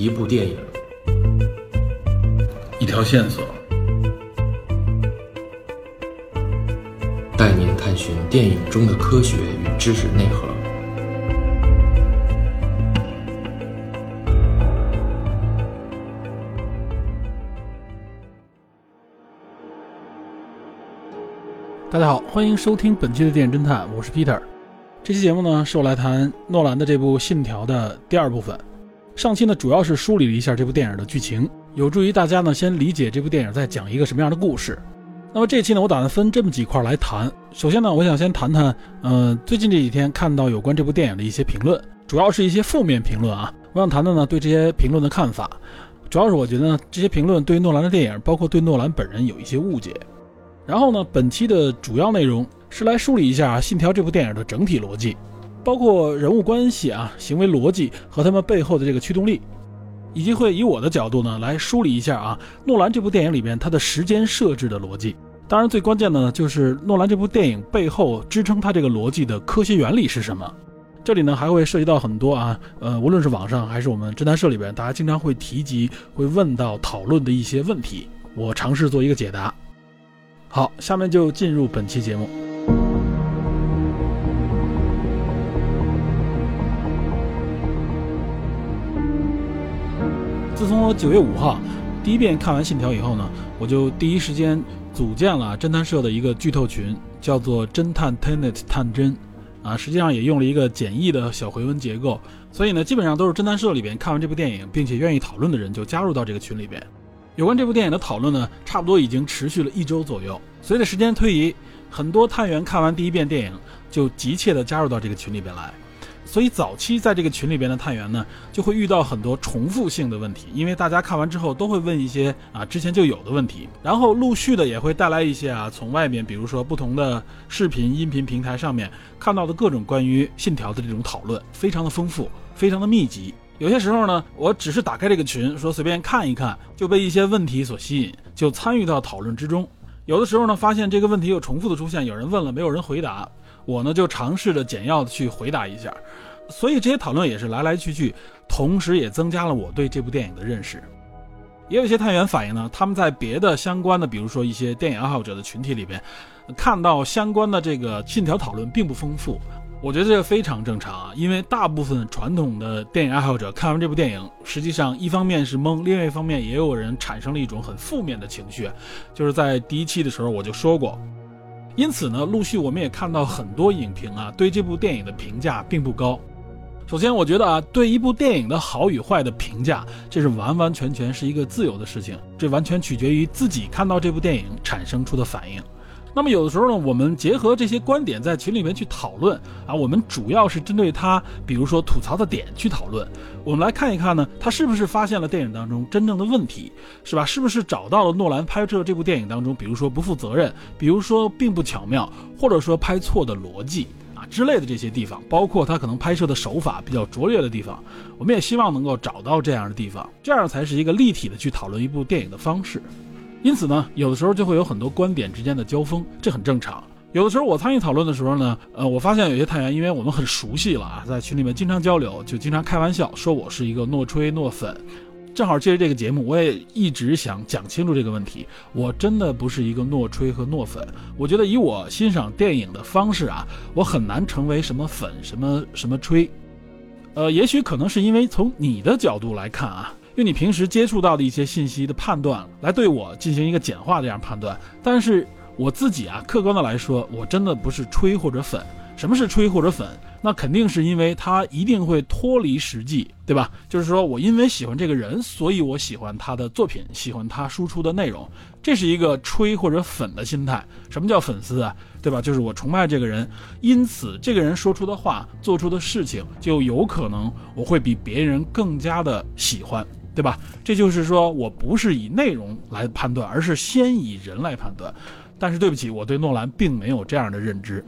一部电影，一条线索，带您探寻电影中的科学与知识内核。大家好，欢迎收听本期的电影侦探，我是 Peter。这期节目呢，是我来谈诺兰的这部《信条》的第二部分。上期呢，主要是梳理了一下这部电影的剧情，有助于大家呢先理解这部电影在讲一个什么样的故事。那么这期呢，我打算分这么几块来谈。首先呢，我想先谈谈，嗯，最近这几天看到有关这部电影的一些评论，主要是一些负面评论啊。我想谈谈呢对这些评论的看法，主要是我觉得呢这些评论对诺兰的电影，包括对诺兰本人有一些误解。然后呢，本期的主要内容是来梳理一下《信条》这部电影的整体逻辑，包括人物关系啊、行为逻辑和他们背后的这个驱动力，以及会以我的角度呢来梳理一下啊诺兰这部电影里边它的时间设置的逻辑。当然，最关键的呢就是诺兰这部电影背后支撑它这个逻辑的科学原理是什么。这里呢还会涉及到很多啊，呃，无论是网上还是我们侦探社里边，大家经常会提及、会问到、讨论的一些问题，我尝试做一个解答。好，下面就进入本期节目。自从我九月五号第一遍看完《信条》以后呢，我就第一时间组建了侦探社的一个剧透群，叫做“侦探 Tenet 探侦”，啊，实际上也用了一个简易的小回文结构，所以呢，基本上都是侦探社里边看完这部电影并且愿意讨论的人就加入到这个群里边。有关这部电影的讨论呢，差不多已经持续了一周左右。随着时间推移，很多探员看完第一遍电影，就急切地加入到这个群里边来。所以早期在这个群里边的探员呢，就会遇到很多重复性的问题，因为大家看完之后都会问一些啊之前就有的问题，然后陆续的也会带来一些啊从外面，比如说不同的视频、音频平台上面看到的各种关于信条的这种讨论，非常的丰富，非常的密集。有些时候呢，我只是打开这个群，说随便看一看，就被一些问题所吸引，就参与到讨论之中。有的时候呢，发现这个问题又重复的出现，有人问了，没有人回答，我呢就尝试着简要的去回答一下。所以这些讨论也是来来去去，同时也增加了我对这部电影的认识。也有一些探员反映呢，他们在别的相关的，比如说一些电影爱好者的群体里边，看到相关的这个信条讨论并不丰富。我觉得这个非常正常啊，因为大部分传统的电影爱好者看完这部电影，实际上一方面是懵，另外一方面也有人产生了一种很负面的情绪，就是在第一期的时候我就说过。因此呢，陆续我们也看到很多影评啊，对这部电影的评价并不高。首先，我觉得啊，对一部电影的好与坏的评价，这是完完全全是一个自由的事情，这完全取决于自己看到这部电影产生出的反应。那么有的时候呢，我们结合这些观点在群里面去讨论啊，我们主要是针对他，比如说吐槽的点去讨论。我们来看一看呢，他是不是发现了电影当中真正的问题，是吧？是不是找到了诺兰拍摄这部电影当中，比如说不负责任，比如说并不巧妙，或者说拍错的逻辑啊之类的这些地方，包括他可能拍摄的手法比较拙劣的地方，我们也希望能够找到这样的地方，这样才是一个立体的去讨论一部电影的方式。因此呢，有的时候就会有很多观点之间的交锋，这很正常。有的时候我参与讨论的时候呢，呃，我发现有些探员，因为我们很熟悉了啊，在群里面经常交流，就经常开玩笑说我是一个诺吹诺粉。正好借着这个节目，我也一直想讲清楚这个问题。我真的不是一个诺吹和诺粉。我觉得以我欣赏电影的方式啊，我很难成为什么粉什么什么吹。呃，也许可能是因为从你的角度来看啊。用你平时接触到的一些信息的判断来对我进行一个简化这样判断，但是我自己啊，客观的来说，我真的不是吹或者粉。什么是吹或者粉？那肯定是因为他一定会脱离实际，对吧？就是说我因为喜欢这个人，所以我喜欢他的作品，喜欢他输出的内容，这是一个吹或者粉的心态。什么叫粉丝啊？对吧？就是我崇拜这个人，因此这个人说出的话、做出的事情，就有可能我会比别人更加的喜欢。对吧？这就是说我不是以内容来判断，而是先以人来判断。但是对不起，我对诺兰并没有这样的认知。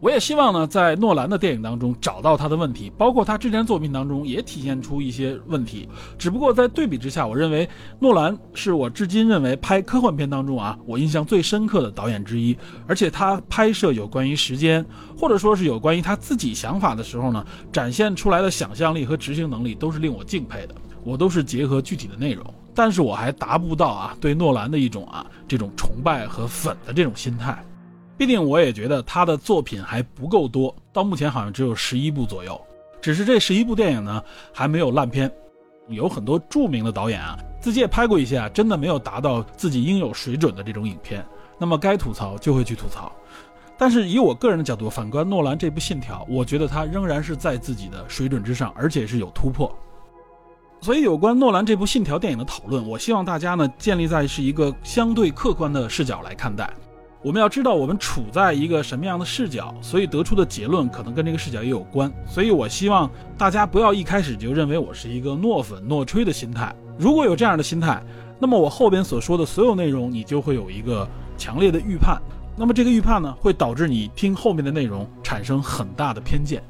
我也希望呢，在诺兰的电影当中找到他的问题，包括他之前作品当中也体现出一些问题。只不过在对比之下，我认为诺兰是我至今认为拍科幻片当中啊，我印象最深刻的导演之一。而且他拍摄有关于时间，或者说是有关于他自己想法的时候呢，展现出来的想象力和执行能力都是令我敬佩的。我都是结合具体的内容，但是我还达不到啊对诺兰的一种啊这种崇拜和粉的这种心态。毕竟我也觉得他的作品还不够多，到目前好像只有十一部左右。只是这十一部电影呢，还没有烂片。有很多著名的导演啊，自己也拍过一些啊，真的没有达到自己应有水准的这种影片。那么该吐槽就会去吐槽。但是以我个人的角度反观诺兰这部《信条》，我觉得他仍然是在自己的水准之上，而且是有突破。所以有关诺兰这部《信条》电影的讨论，我希望大家呢建立在是一个相对客观的视角来看待。我们要知道我们处在一个什么样的视角，所以得出的结论可能跟这个视角也有关。所以我希望大家不要一开始就认为我是一个诺粉诺吹的心态。如果有这样的心态，那么我后边所说的所有内容，你就会有一个强烈的预判。那么这个预判呢，会导致你听后面的内容产生很大的偏见。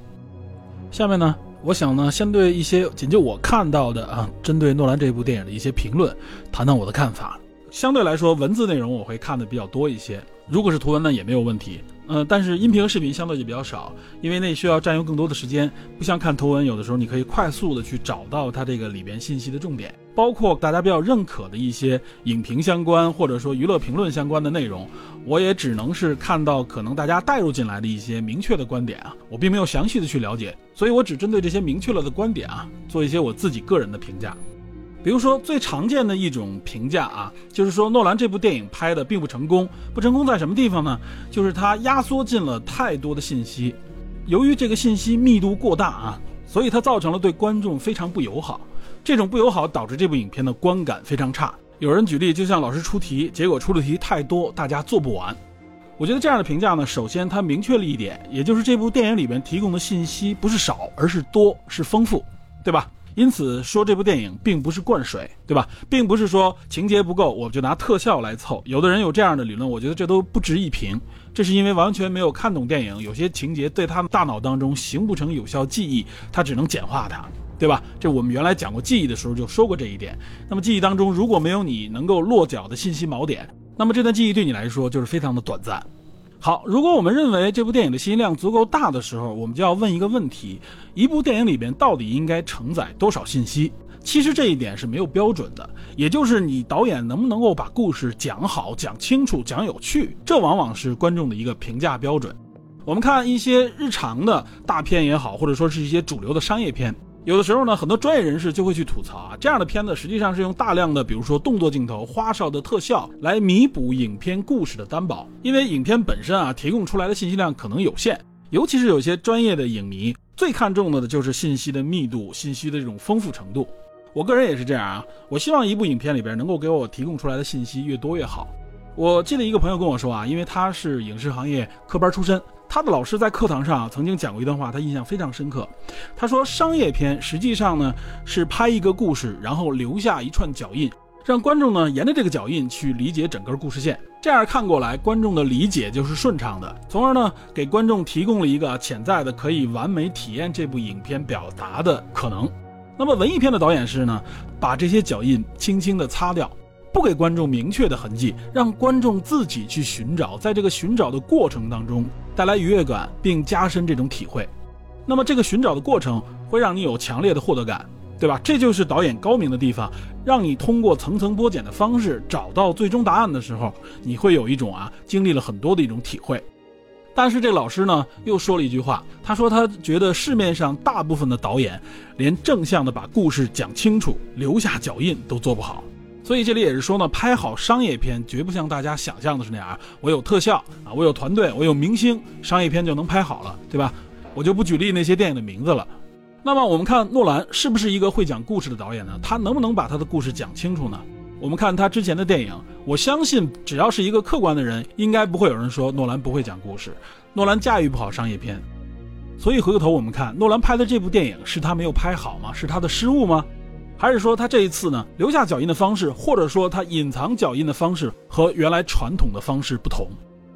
下面呢，我想呢，先对一些仅就我看到的啊，针对诺兰这部电影的一些评论，谈谈我的看法。相对来说，文字内容我会看的比较多一些。如果是图文呢，也没有问题。嗯，但是音频和视频相对就比较少，因为那需要占用更多的时间。不像看图文，有的时候你可以快速的去找到它这个里边信息的重点，包括大家比较认可的一些影评相关或者说娱乐评论相关的内容，我也只能是看到可能大家带入进来的一些明确的观点啊，我并没有详细的去了解，所以我只针对这些明确了的观点啊，做一些我自己个人的评价。比如说，最常见的一种评价啊，就是说诺兰这部电影拍的并不成功。不成功在什么地方呢？就是它压缩进了太多的信息，由于这个信息密度过大啊，所以它造成了对观众非常不友好。这种不友好导致这部影片的观感非常差。有人举例，就像老师出题，结果出的题太多，大家做不完。我觉得这样的评价呢，首先它明确了一点，也就是这部电影里边提供的信息不是少，而是多，是丰富，对吧？因此说这部电影并不是灌水，对吧？并不是说情节不够，我就拿特效来凑。有的人有这样的理论，我觉得这都不值一评。这是因为完全没有看懂电影，有些情节在他们大脑当中形不成有效记忆，他只能简化它，对吧？这我们原来讲过记忆的时候就说过这一点。那么记忆当中如果没有你能够落脚的信息锚点，那么这段记忆对你来说就是非常的短暂。好，如果我们认为这部电影的信息量足够大的时候，我们就要问一个问题：一部电影里边到底应该承载多少信息？其实这一点是没有标准的，也就是你导演能不能够把故事讲好、讲清楚、讲有趣，这往往是观众的一个评价标准。我们看一些日常的大片也好，或者说是一些主流的商业片。有的时候呢，很多专业人士就会去吐槽啊，这样的片子实际上是用大量的，比如说动作镜头、花哨的特效来弥补影片故事的担保，因为影片本身啊提供出来的信息量可能有限，尤其是有些专业的影迷最看重的呢就是信息的密度、信息的这种丰富程度。我个人也是这样啊，我希望一部影片里边能够给我提供出来的信息越多越好。我记得一个朋友跟我说啊，因为他是影视行业科班出身。他的老师在课堂上曾经讲过一段话，他印象非常深刻。他说，商业片实际上呢是拍一个故事，然后留下一串脚印，让观众呢沿着这个脚印去理解整个故事线。这样看过来，观众的理解就是顺畅的，从而呢给观众提供了一个潜在的可以完美体验这部影片表达的可能。那么文艺片的导演是呢，把这些脚印轻轻地擦掉。不给观众明确的痕迹，让观众自己去寻找，在这个寻找的过程当中带来愉悦感，并加深这种体会。那么这个寻找的过程会让你有强烈的获得感，对吧？这就是导演高明的地方，让你通过层层剥茧的方式找到最终答案的时候，你会有一种啊经历了很多的一种体会。但是这老师呢又说了一句话，他说他觉得市面上大部分的导演连正向的把故事讲清楚、留下脚印都做不好。所以这里也是说呢，拍好商业片绝不像大家想象的是那样，我有特效啊，我有团队，我有明星，商业片就能拍好了，对吧？我就不举例那些电影的名字了。那么我们看诺兰是不是一个会讲故事的导演呢？他能不能把他的故事讲清楚呢？我们看他之前的电影，我相信只要是一个客观的人，应该不会有人说诺兰不会讲故事。诺兰驾驭不好商业片，所以回过头我们看诺兰拍的这部电影是他没有拍好吗？是他的失误吗？还是说他这一次呢留下脚印的方式，或者说他隐藏脚印的方式和原来传统的方式不同？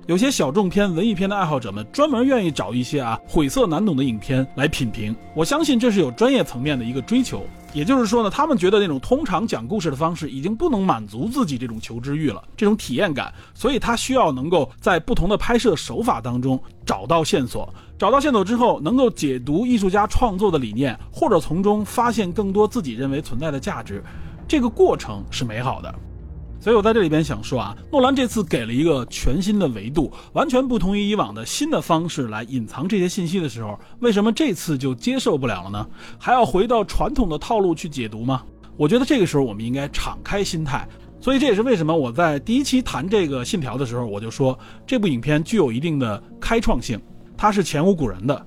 有些小众片、文艺片的爱好者们专门愿意找一些啊晦涩难懂的影片来品评。我相信这是有专业层面的一个追求。也就是说呢，他们觉得那种通常讲故事的方式已经不能满足自己这种求知欲了，这种体验感，所以他需要能够在不同的拍摄手法当中找到线索，找到线索之后能够解读艺术家创作的理念，或者从中发现更多自己认为存在的价值，这个过程是美好的。所以我在这里边想说啊，诺兰这次给了一个全新的维度，完全不同于以往的新的方式来隐藏这些信息的时候，为什么这次就接受不了了呢？还要回到传统的套路去解读吗？我觉得这个时候我们应该敞开心态。所以这也是为什么我在第一期谈这个信条的时候，我就说这部影片具有一定的开创性，它是前无古人的。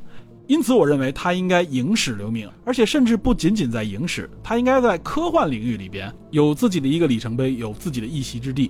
因此，我认为他应该影史留名，而且甚至不仅仅在影史，他应该在科幻领域里边有自己的一个里程碑，有自己的一席之地。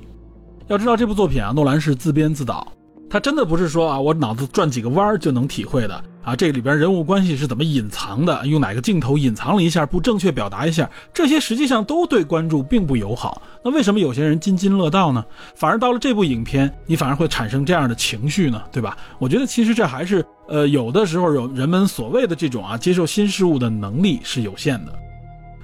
要知道，这部作品啊，诺兰是自编自导。他真的不是说啊，我脑子转几个弯儿就能体会的啊！这里边人物关系是怎么隐藏的？用哪个镜头隐藏了一下，不正确表达一下，这些实际上都对观众并不友好。那为什么有些人津津乐道呢？反而到了这部影片，你反而会产生这样的情绪呢？对吧？我觉得其实这还是呃，有的时候有人们所谓的这种啊，接受新事物的能力是有限的。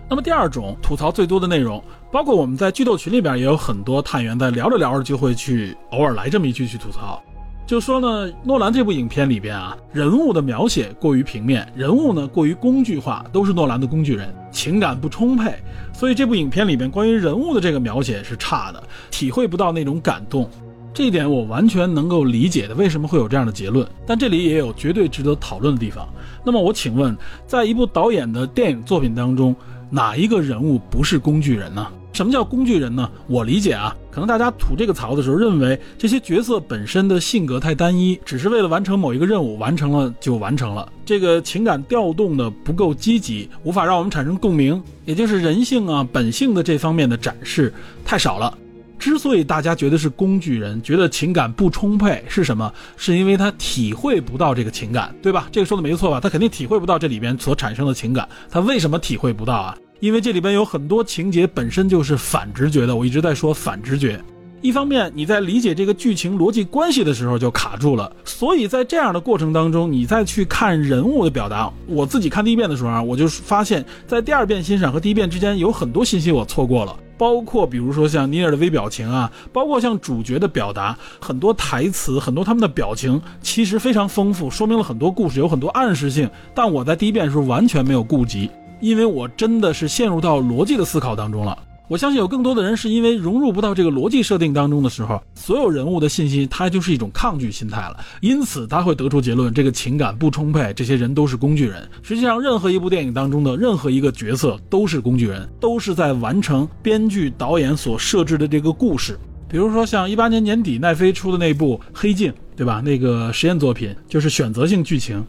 那么第二种吐槽最多的内容，包括我们在剧透群里边也有很多探员在聊着聊着就会去偶尔来这么一句去吐槽。就说呢，诺兰这部影片里边啊，人物的描写过于平面，人物呢过于工具化，都是诺兰的工具人，情感不充沛，所以这部影片里边关于人物的这个描写是差的，体会不到那种感动。这一点我完全能够理解的，为什么会有这样的结论？但这里也有绝对值得讨论的地方。那么我请问，在一部导演的电影作品当中，哪一个人物不是工具人呢？什么叫工具人呢？我理解啊，可能大家吐这个槽的时候，认为这些角色本身的性格太单一，只是为了完成某一个任务，完成了就完成了。这个情感调动的不够积极，无法让我们产生共鸣，也就是人性啊本性的这方面的展示太少了。之所以大家觉得是工具人，觉得情感不充沛，是什么？是因为他体会不到这个情感，对吧？这个说的没错吧？他肯定体会不到这里边所产生的情感。他为什么体会不到啊？因为这里边有很多情节本身就是反直觉的，我一直在说反直觉。一方面你在理解这个剧情逻辑关系的时候就卡住了，所以在这样的过程当中，你再去看人物的表达，我自己看第一遍的时候啊，我就发现，在第二遍欣赏和第一遍之间有很多信息我错过了，包括比如说像尼尔的微表情啊，包括像主角的表达，很多台词，很多他们的表情其实非常丰富，说明了很多故事，有很多暗示性，但我在第一遍的时候完全没有顾及。因为我真的是陷入到逻辑的思考当中了。我相信有更多的人是因为融入不到这个逻辑设定当中的时候，所有人物的信息他就是一种抗拒心态了，因此他会得出结论：这个情感不充沛，这些人都是工具人。实际上，任何一部电影当中的任何一个角色都是工具人，都是在完成编剧导演所设置的这个故事。比如说像一八年年底奈飞出的那部《黑镜》，对吧？那个实验作品就是选择性剧情。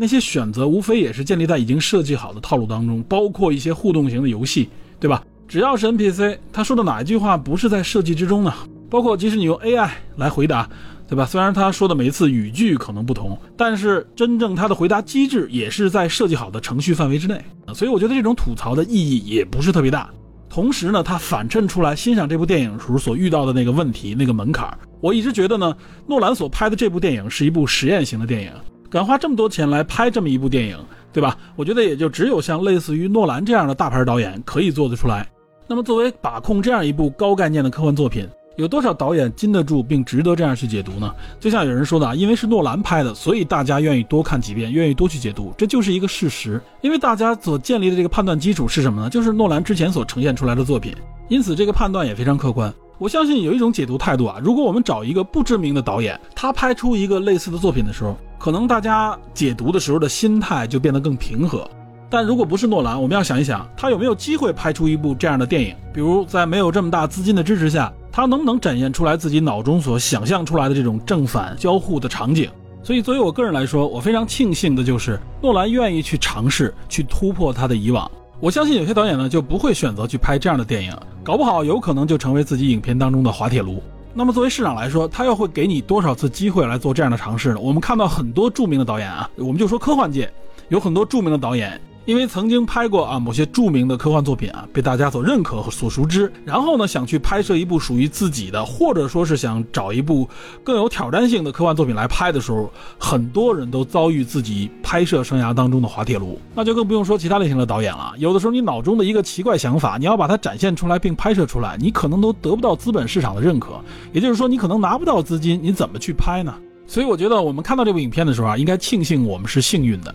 那些选择无非也是建立在已经设计好的套路当中，包括一些互动型的游戏，对吧？只要是 NPC，他说的哪一句话不是在设计之中呢？包括即使你用 AI 来回答，对吧？虽然他说的每一次语句可能不同，但是真正他的回答机制也是在设计好的程序范围之内。所以我觉得这种吐槽的意义也不是特别大。同时呢，它反衬出来欣赏这部电影时所遇到的那个问题、那个门槛。我一直觉得呢，诺兰所拍的这部电影是一部实验型的电影。敢花这么多钱来拍这么一部电影，对吧？我觉得也就只有像类似于诺兰这样的大牌导演可以做得出来。那么，作为把控这样一部高概念的科幻作品，有多少导演禁得住并值得这样去解读呢？就像有人说的啊，因为是诺兰拍的，所以大家愿意多看几遍，愿意多去解读，这就是一个事实。因为大家所建立的这个判断基础是什么呢？就是诺兰之前所呈现出来的作品，因此这个判断也非常客观。我相信有一种解读态度啊，如果我们找一个不知名的导演，他拍出一个类似的作品的时候，可能大家解读的时候的心态就变得更平和。但如果不是诺兰，我们要想一想，他有没有机会拍出一部这样的电影？比如在没有这么大资金的支持下，他能不能展现出来自己脑中所想象出来的这种正反交互的场景？所以，作为我个人来说，我非常庆幸的就是诺兰愿意去尝试，去突破他的以往。我相信有些导演呢就不会选择去拍这样的电影，搞不好有可能就成为自己影片当中的滑铁卢。那么作为市场来说，他又会给你多少次机会来做这样的尝试呢？我们看到很多著名的导演啊，我们就说科幻界有很多著名的导演，因为曾经拍过啊某些著名的科幻作品啊，被大家所认可和所熟知，然后呢想去拍摄一部属于自己的，或者说是想找一部更有挑战性的科幻作品来拍的时候，很多人都遭遇自己拍摄生涯当中的滑铁卢，那就更不用说其他类型的导演了。有的时候你脑中的一个奇怪想法，你要把它展现出来并拍摄出来，你可能都得不到资本市场的认可，也就是说你可能拿不到资金，你怎么去拍呢？所以我觉得我们看到这部影片的时候啊，应该庆幸我们是幸运的。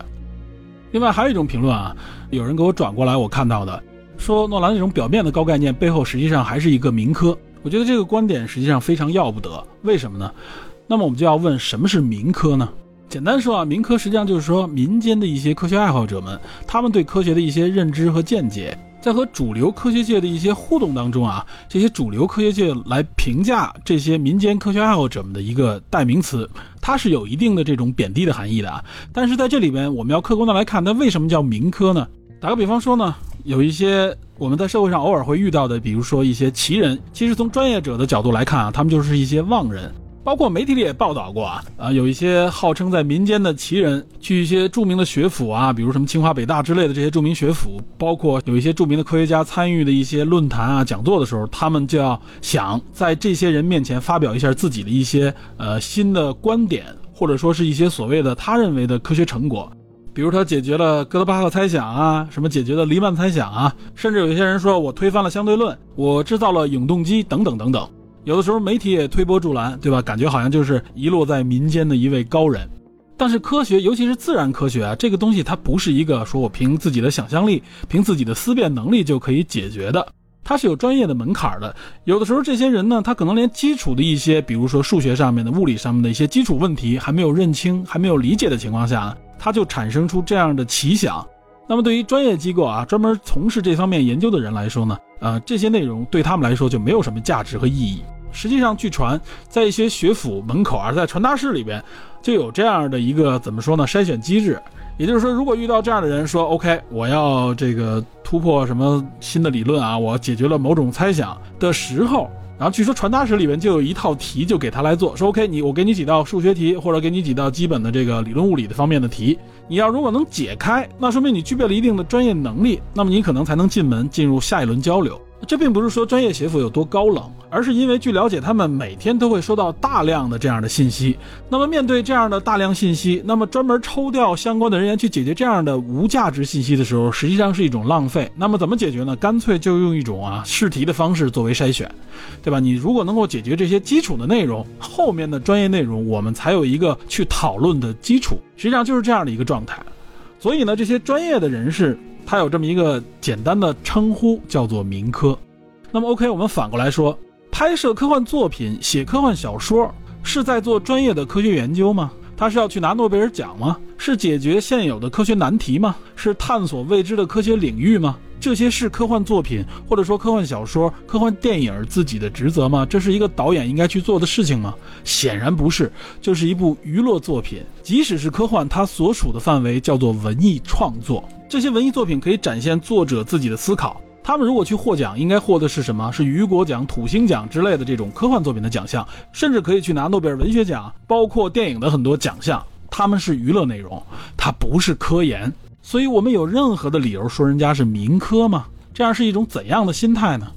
另外还有一种评论啊，有人给我转过来，我看到的说诺兰这种表面的高概念背后实际上还是一个民科。我觉得这个观点实际上非常要不得。为什么呢？那么我们就要问什么是民科呢？简单说啊，民科实际上就是说民间的一些科学爱好者们，他们对科学的一些认知和见解。在和主流科学界的一些互动当中啊，这些主流科学界来评价这些民间科学爱好者们的一个代名词，它是有一定的这种贬低的含义的啊。但是在这里边，我们要客观的来看，它为什么叫民科呢？打个比方说呢，有一些我们在社会上偶尔会遇到的，比如说一些奇人，其实从专业者的角度来看啊，他们就是一些妄人。包括媒体里也报道过啊，啊，有一些号称在民间的奇人，去一些著名的学府啊，比如什么清华、北大之类的这些著名学府，包括有一些著名的科学家参与的一些论坛啊、讲座的时候，他们就要想在这些人面前发表一下自己的一些呃新的观点，或者说是一些所谓的他认为的科学成果，比如他解决了哥德巴赫猜想啊，什么解决了黎曼猜想啊，甚至有些人说我推翻了相对论，我制造了永动机等等等等。有的时候媒体也推波助澜，对吧？感觉好像就是遗落在民间的一位高人。但是科学，尤其是自然科学啊，这个东西它不是一个说我凭自己的想象力、凭自己的思辨能力就可以解决的，它是有专业的门槛的。有的时候这些人呢，他可能连基础的一些，比如说数学上面的、物理上面的一些基础问题还没有认清、还没有理解的情况下，他就产生出这样的奇想。那么对于专业机构啊，专门从事这方面研究的人来说呢，呃，这些内容对他们来说就没有什么价值和意义。实际上，据传，在一些学府门口啊，在传达室里边，就有这样的一个怎么说呢？筛选机制。也就是说，如果遇到这样的人说，OK，我要这个突破什么新的理论啊，我解决了某种猜想的时候，然后据说传达室里面就有一套题，就给他来做，说 OK，你我给你几道数学题，或者给你几道基本的这个理论物理的方面的题，你要如果能解开，那说明你具备了一定的专业能力，那么你可能才能进门进入下一轮交流。这并不是说专业学府有多高冷，而是因为据了解，他们每天都会收到大量的这样的信息。那么面对这样的大量信息，那么专门抽调相关的人员去解决这样的无价值信息的时候，实际上是一种浪费。那么怎么解决呢？干脆就用一种啊试题的方式作为筛选，对吧？你如果能够解决这些基础的内容，后面的专业内容我们才有一个去讨论的基础。实际上就是这样的一个状态。所以呢，这些专业的人士。他有这么一个简单的称呼，叫做民科。那么，OK，我们反过来说，拍摄科幻作品、写科幻小说，是在做专业的科学研究吗？他是要去拿诺贝尔奖吗？是解决现有的科学难题吗？是探索未知的科学领域吗？这些是科幻作品或者说科幻小说、科幻电影自己的职责吗？这是一个导演应该去做的事情吗？显然不是，就是一部娱乐作品。即使是科幻，它所属的范围叫做文艺创作。这些文艺作品可以展现作者自己的思考。他们如果去获奖，应该获的是什么？是雨果奖、土星奖之类的这种科幻作品的奖项，甚至可以去拿诺贝尔文学奖，包括电影的很多奖项。他们是娱乐内容，它不是科研。所以，我们有任何的理由说人家是民科吗？这样是一种怎样的心态呢？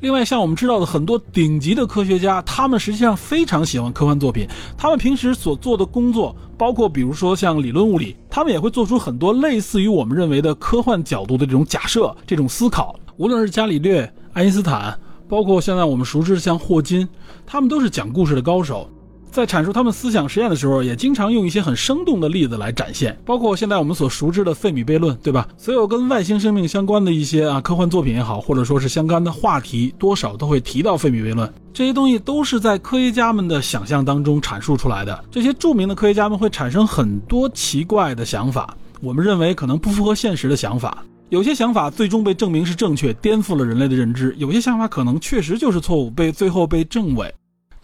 另外，像我们知道的很多顶级的科学家，他们实际上非常喜欢科幻作品。他们平时所做的工作，包括比如说像理论物理，他们也会做出很多类似于我们认为的科幻角度的这种假设、这种思考。无论是伽利略、爱因斯坦，包括现在我们熟知的像霍金，他们都是讲故事的高手。在阐述他们思想实验的时候，也经常用一些很生动的例子来展现，包括现在我们所熟知的费米悖论，对吧？所有跟外星生命相关的一些啊科幻作品也好，或者说是相关的话题，多少都会提到费米悖论。这些东西都是在科学家们的想象当中阐述出来的。这些著名的科学家们会产生很多奇怪的想法，我们认为可能不符合现实的想法。有些想法最终被证明是正确，颠覆了人类的认知；有些想法可能确实就是错误，被最后被证伪。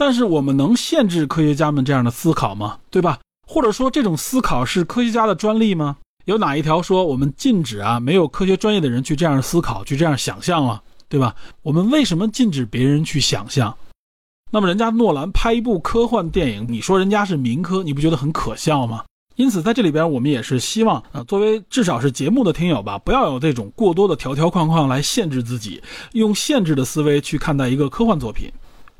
但是我们能限制科学家们这样的思考吗？对吧？或者说这种思考是科学家的专利吗？有哪一条说我们禁止啊？没有科学专业的人去这样思考，去这样想象了，对吧？我们为什么禁止别人去想象？那么人家诺兰拍一部科幻电影，你说人家是民科，你不觉得很可笑吗？因此，在这里边，我们也是希望啊，作为至少是节目的听友吧，不要有这种过多的条条框框来限制自己，用限制的思维去看待一个科幻作品。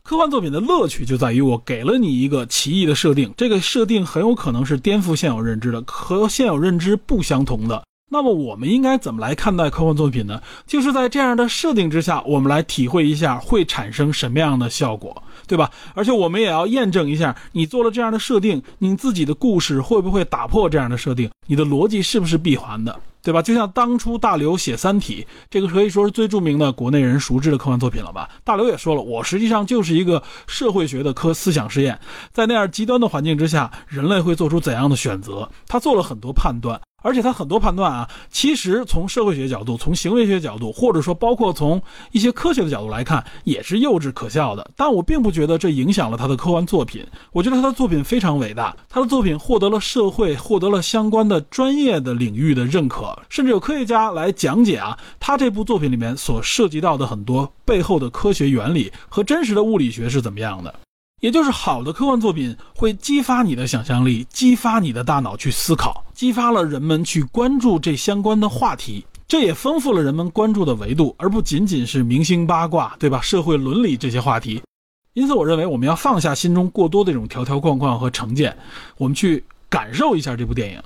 科幻作品的乐趣就在于我给了你一个奇异的设定，这个设定很有可能是颠覆现有认知的，和现有认知不相同的。那么，我们应该怎么来看待科幻作品呢？就是在这样的设定之下，我们来体会一下会产生什么样的效果。对吧？而且我们也要验证一下，你做了这样的设定，你自己的故事会不会打破这样的设定？你的逻辑是不是闭环的？对吧？就像当初大刘写《三体》，这个可以说是最著名的国内人熟知的科幻作品了吧？大刘也说了，我实际上就是一个社会学的科思想实验，在那样极端的环境之下，人类会做出怎样的选择？他做了很多判断。而且他很多判断啊，其实从社会学角度、从行为学角度，或者说包括从一些科学的角度来看，也是幼稚可笑的。但我并不觉得这影响了他的科幻作品。我觉得他的作品非常伟大，他的作品获得了社会、获得了相关的专业的领域的认可，甚至有科学家来讲解啊，他这部作品里面所涉及到的很多背后的科学原理和真实的物理学是怎么样的。也就是好的科幻作品会激发你的想象力，激发你的大脑去思考，激发了人们去关注这相关的话题，这也丰富了人们关注的维度，而不仅仅是明星八卦，对吧？社会伦理这些话题。因此，我认为我们要放下心中过多的这种条条框框和成见，我们去感受一下这部电影。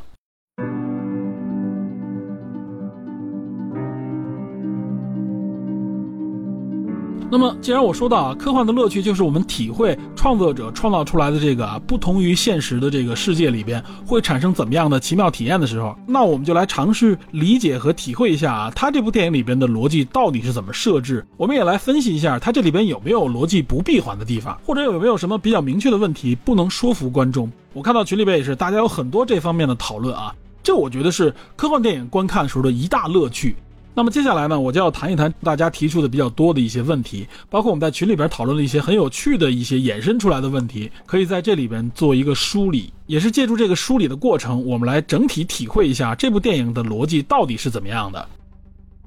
那么，既然我说到啊，科幻的乐趣就是我们体会创作者创造出来的这个啊不同于现实的这个世界里边会产生怎么样的奇妙体验的时候，那我们就来尝试理解和体会一下啊，他这部电影里边的逻辑到底是怎么设置？我们也来分析一下，他这里边有没有逻辑不闭环的地方，或者有没有什么比较明确的问题不能说服观众？我看到群里边也是，大家有很多这方面的讨论啊，这我觉得是科幻电影观看时候的一大乐趣。那么接下来呢，我就要谈一谈大家提出的比较多的一些问题，包括我们在群里边讨论了一些很有趣的一些衍生出来的问题，可以在这里边做一个梳理，也是借助这个梳理的过程，我们来整体体会一下这部电影的逻辑到底是怎么样的。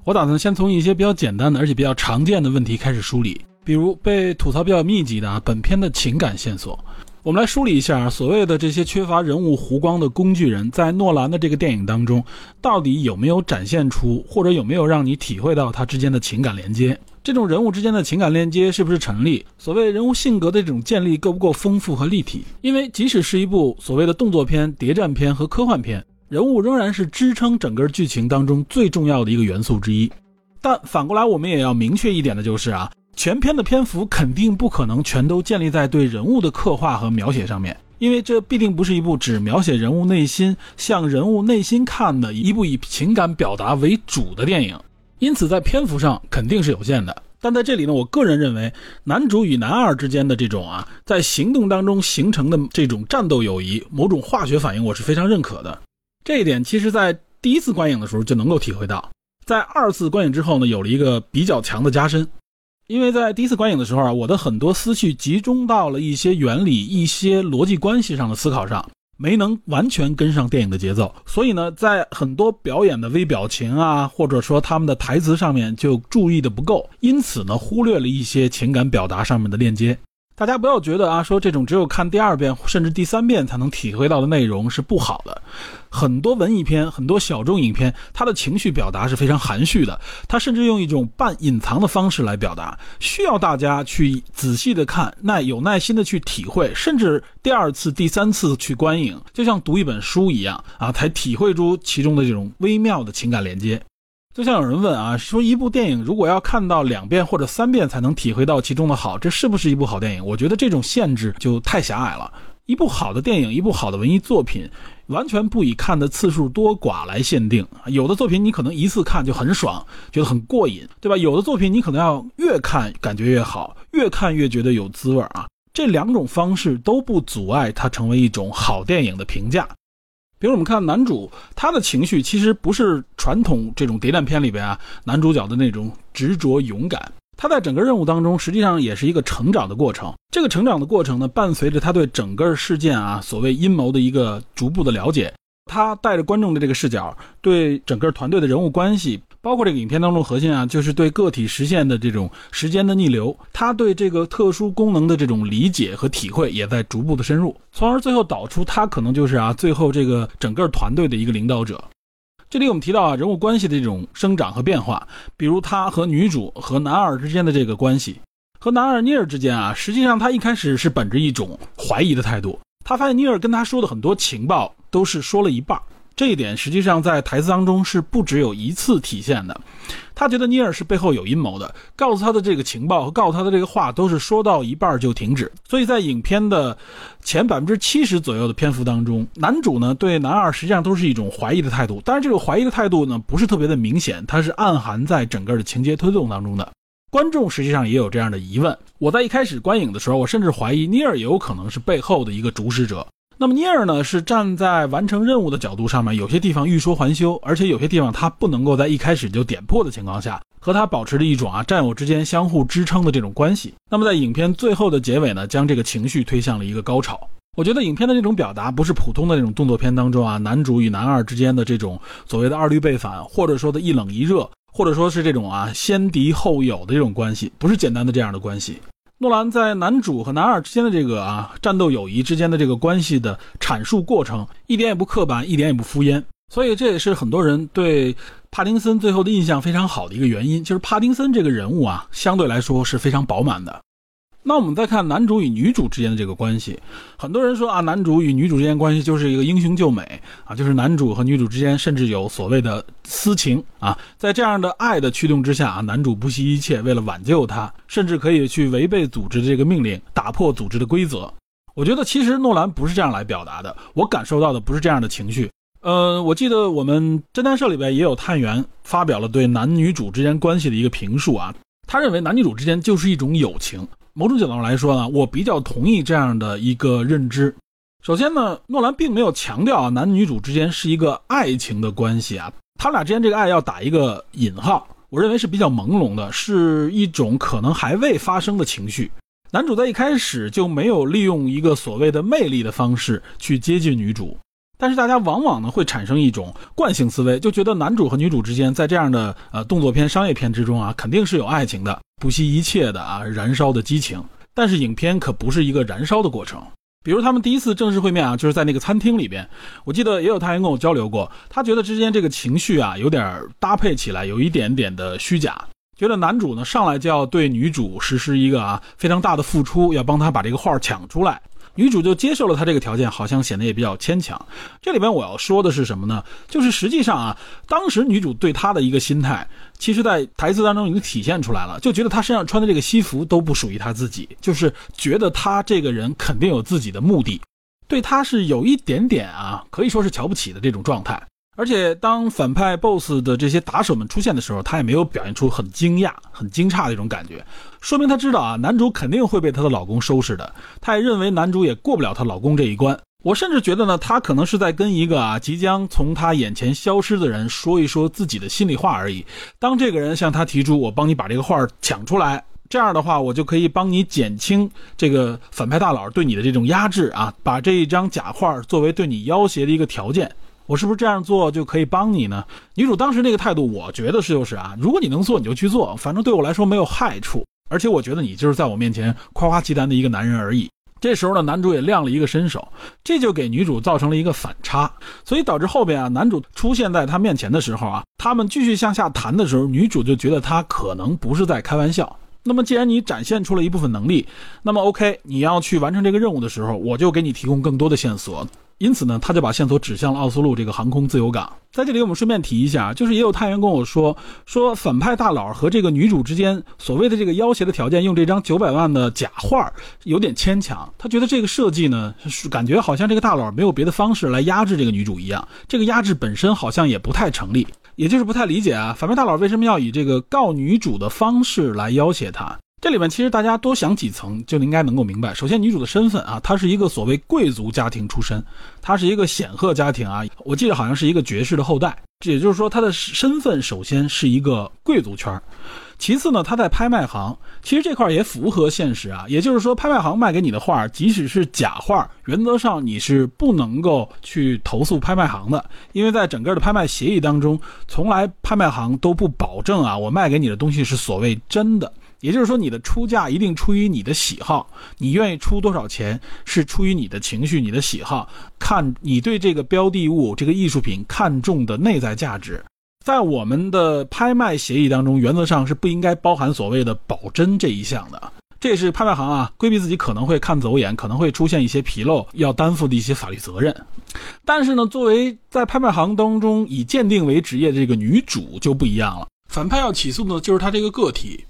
我打算先从一些比较简单的而且比较常见的问题开始梳理，比如被吐槽比较密集的啊，本片的情感线索。我们来梳理一下，所谓的这些缺乏人物弧光的工具人，在诺兰的这个电影当中，到底有没有展现出，或者有没有让你体会到他之间的情感连接？这种人物之间的情感连接是不是成立？所谓人物性格的这种建立够不够丰富和立体？因为即使是一部所谓的动作片、谍战片和科幻片，人物仍然是支撑整个剧情当中最重要的一个元素之一。但反过来，我们也要明确一点的就是啊。全篇的篇幅肯定不可能全都建立在对人物的刻画和描写上面，因为这必定不是一部只描写人物内心、向人物内心看的一部以情感表达为主的电影。因此，在篇幅上肯定是有限的。但在这里呢，我个人认为，男主与男二之间的这种啊，在行动当中形成的这种战斗友谊、某种化学反应，我是非常认可的。这一点，其实在第一次观影的时候就能够体会到，在二次观影之后呢，有了一个比较强的加深。因为在第一次观影的时候啊，我的很多思绪集中到了一些原理、一些逻辑关系上的思考上，没能完全跟上电影的节奏，所以呢，在很多表演的微表情啊，或者说他们的台词上面就注意的不够，因此呢，忽略了一些情感表达上面的链接。大家不要觉得啊，说这种只有看第二遍甚至第三遍才能体会到的内容是不好的。很多文艺片、很多小众影片，它的情绪表达是非常含蓄的，它甚至用一种半隐藏的方式来表达，需要大家去仔细的看，耐有耐心的去体会，甚至第二次、第三次去观影，就像读一本书一样啊，才体会出其中的这种微妙的情感连接。就像有人问啊，说一部电影如果要看到两遍或者三遍才能体会到其中的好，这是不是一部好电影？我觉得这种限制就太狭隘了。一部好的电影，一部好的文艺作品，完全不以看的次数多寡来限定。有的作品你可能一次看就很爽，觉得很过瘾，对吧？有的作品你可能要越看感觉越好，越看越觉得有滋味啊。这两种方式都不阻碍它成为一种好电影的评价。比如我们看男主，他的情绪其实不是传统这种谍战片里边啊男主角的那种执着勇敢，他在整个任务当中实际上也是一个成长的过程。这个成长的过程呢，伴随着他对整个事件啊所谓阴谋的一个逐步的了解。他带着观众的这个视角，对整个团队的人物关系，包括这个影片当中核心啊，就是对个体实现的这种时间的逆流，他对这个特殊功能的这种理解和体会也在逐步的深入，从而最后导出他可能就是啊，最后这个整个团队的一个领导者。这里我们提到啊，人物关系的这种生长和变化，比如他和女主和男二之间的这个关系，和男二尼尔之间啊，实际上他一开始是本着一种怀疑的态度。他发现尼尔跟他说的很多情报都是说了一半，这一点实际上在台词当中是不只有一次体现的。他觉得尼尔是背后有阴谋的，告诉他的这个情报和告诉他的这个话都是说到一半就停止。所以在影片的前百分之七十左右的篇幅当中，男主呢对男二实际上都是一种怀疑的态度。当然，这个怀疑的态度呢不是特别的明显，它是暗含在整个的情节推动当中的。观众实际上也有这样的疑问。我在一开始观影的时候，我甚至怀疑尼尔也有可能是背后的一个主使者。那么尼尔呢，是站在完成任务的角度上面，有些地方欲说还休，而且有些地方他不能够在一开始就点破的情况下，和他保持着一种啊战友之间相互支撑的这种关系。那么在影片最后的结尾呢，将这个情绪推向了一个高潮。我觉得影片的这种表达不是普通的那种动作片当中啊，男主与男二之间的这种所谓的二律背反，或者说的一冷一热。或者说是这种啊先敌后友的这种关系，不是简单的这样的关系。诺兰在男主和男二之间的这个啊战斗友谊之间的这个关系的阐述过程，一点也不刻板，一点也不敷衍。所以这也是很多人对帕丁森最后的印象非常好的一个原因，就是帕丁森这个人物啊相对来说是非常饱满的。那我们再看男主与女主之间的这个关系，很多人说啊，男主与女主之间关系就是一个英雄救美啊，就是男主和女主之间甚至有所谓的私情啊，在这样的爱的驱动之下啊，男主不惜一切为了挽救她，甚至可以去违背组织的这个命令，打破组织的规则。我觉得其实诺兰不是这样来表达的，我感受到的不是这样的情绪。呃，我记得我们侦探社里边也有探员发表了对男女主之间关系的一个评述啊，他认为男女主之间就是一种友情。某种角度上来说呢，我比较同意这样的一个认知。首先呢，诺兰并没有强调啊男女主之间是一个爱情的关系啊，他俩之间这个爱要打一个引号，我认为是比较朦胧的，是一种可能还未发生的情绪。男主在一开始就没有利用一个所谓的魅力的方式去接近女主。但是大家往往呢会产生一种惯性思维，就觉得男主和女主之间在这样的呃动作片、商业片之中啊，肯定是有爱情的，不惜一切的啊燃烧的激情。但是影片可不是一个燃烧的过程。比如他们第一次正式会面啊，就是在那个餐厅里边，我记得也有探员跟我交流过，他觉得之间这个情绪啊有点搭配起来有一点点的虚假，觉得男主呢上来就要对女主实施一个啊非常大的付出，要帮他把这个画抢出来。女主就接受了他这个条件，好像显得也比较牵强。这里边我要说的是什么呢？就是实际上啊，当时女主对他的一个心态，其实在台词当中已经体现出来了，就觉得他身上穿的这个西服都不属于他自己，就是觉得他这个人肯定有自己的目的，对他是有一点点啊，可以说是瞧不起的这种状态。而且当反派 BOSS 的这些打手们出现的时候，他也没有表现出很惊讶、很惊诧的一种感觉，说明他知道啊，男主肯定会被她的老公收拾的。他也认为男主也过不了她老公这一关。我甚至觉得呢，他可能是在跟一个啊即将从他眼前消失的人说一说自己的心里话而已。当这个人向他提出我帮你把这个画抢出来，这样的话我就可以帮你减轻这个反派大佬对你的这种压制啊，把这一张假画作为对你要挟的一个条件。我是不是这样做就可以帮你呢？女主当时那个态度，我觉得是就是啊，如果你能做，你就去做，反正对我来说没有害处。而且我觉得你就是在我面前夸夸其谈的一个男人而已。这时候呢，男主也亮了一个身手，这就给女主造成了一个反差，所以导致后边啊，男主出现在她面前的时候啊，他们继续向下谈的时候，女主就觉得他可能不是在开玩笑。那么既然你展现出了一部分能力，那么 OK，你要去完成这个任务的时候，我就给你提供更多的线索。因此呢，他就把线索指向了奥斯陆这个航空自由港。在这里，我们顺便提一下，就是也有探员跟我说，说反派大佬和这个女主之间所谓的这个要挟的条件，用这张九百万的假画有点牵强。他觉得这个设计呢，是感觉好像这个大佬没有别的方式来压制这个女主一样，这个压制本身好像也不太成立，也就是不太理解啊，反派大佬为什么要以这个告女主的方式来要挟她？这里面其实大家多想几层就应该能够明白。首先，女主的身份啊，她是一个所谓贵族家庭出身，她是一个显赫家庭啊，我记得好像是一个爵士的后代。也就是说，她的身份首先是一个贵族圈。其次呢，他在拍卖行，其实这块也符合现实啊。也就是说，拍卖行卖给你的画，即使是假画，原则上你是不能够去投诉拍卖行的，因为在整个的拍卖协议当中，从来拍卖行都不保证啊，我卖给你的东西是所谓真的。也就是说，你的出价一定出于你的喜好，你愿意出多少钱是出于你的情绪、你的喜好，看你对这个标的物、这个艺术品看重的内在价值。在我们的拍卖协议当中，原则上是不应该包含所谓的保真这一项的。这也是拍卖行啊规避自己可能会看走眼，可能会出现一些纰漏要担负的一些法律责任。但是呢，作为在拍卖行当中以鉴定为职业的这个女主就不一样了，反派要起诉的就是她这个个体。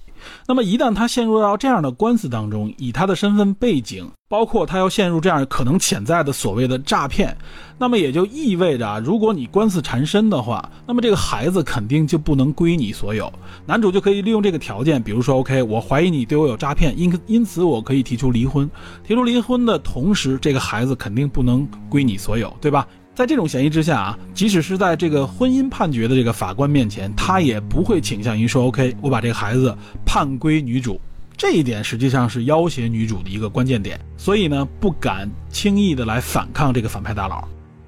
那么一旦他陷入到这样的官司当中，以他的身份背景，包括他要陷入这样可能潜在的所谓的诈骗，那么也就意味着啊，如果你官司缠身的话，那么这个孩子肯定就不能归你所有。男主就可以利用这个条件，比如说，OK，我怀疑你对我有诈骗，因因此我可以提出离婚。提出离婚的同时，这个孩子肯定不能归你所有，对吧？在这种嫌疑之下啊，即使是在这个婚姻判决的这个法官面前，他也不会倾向于说 OK，我把这个孩子判归女主。这一点实际上是要挟女主的一个关键点，所以呢，不敢轻易的来反抗这个反派大佬。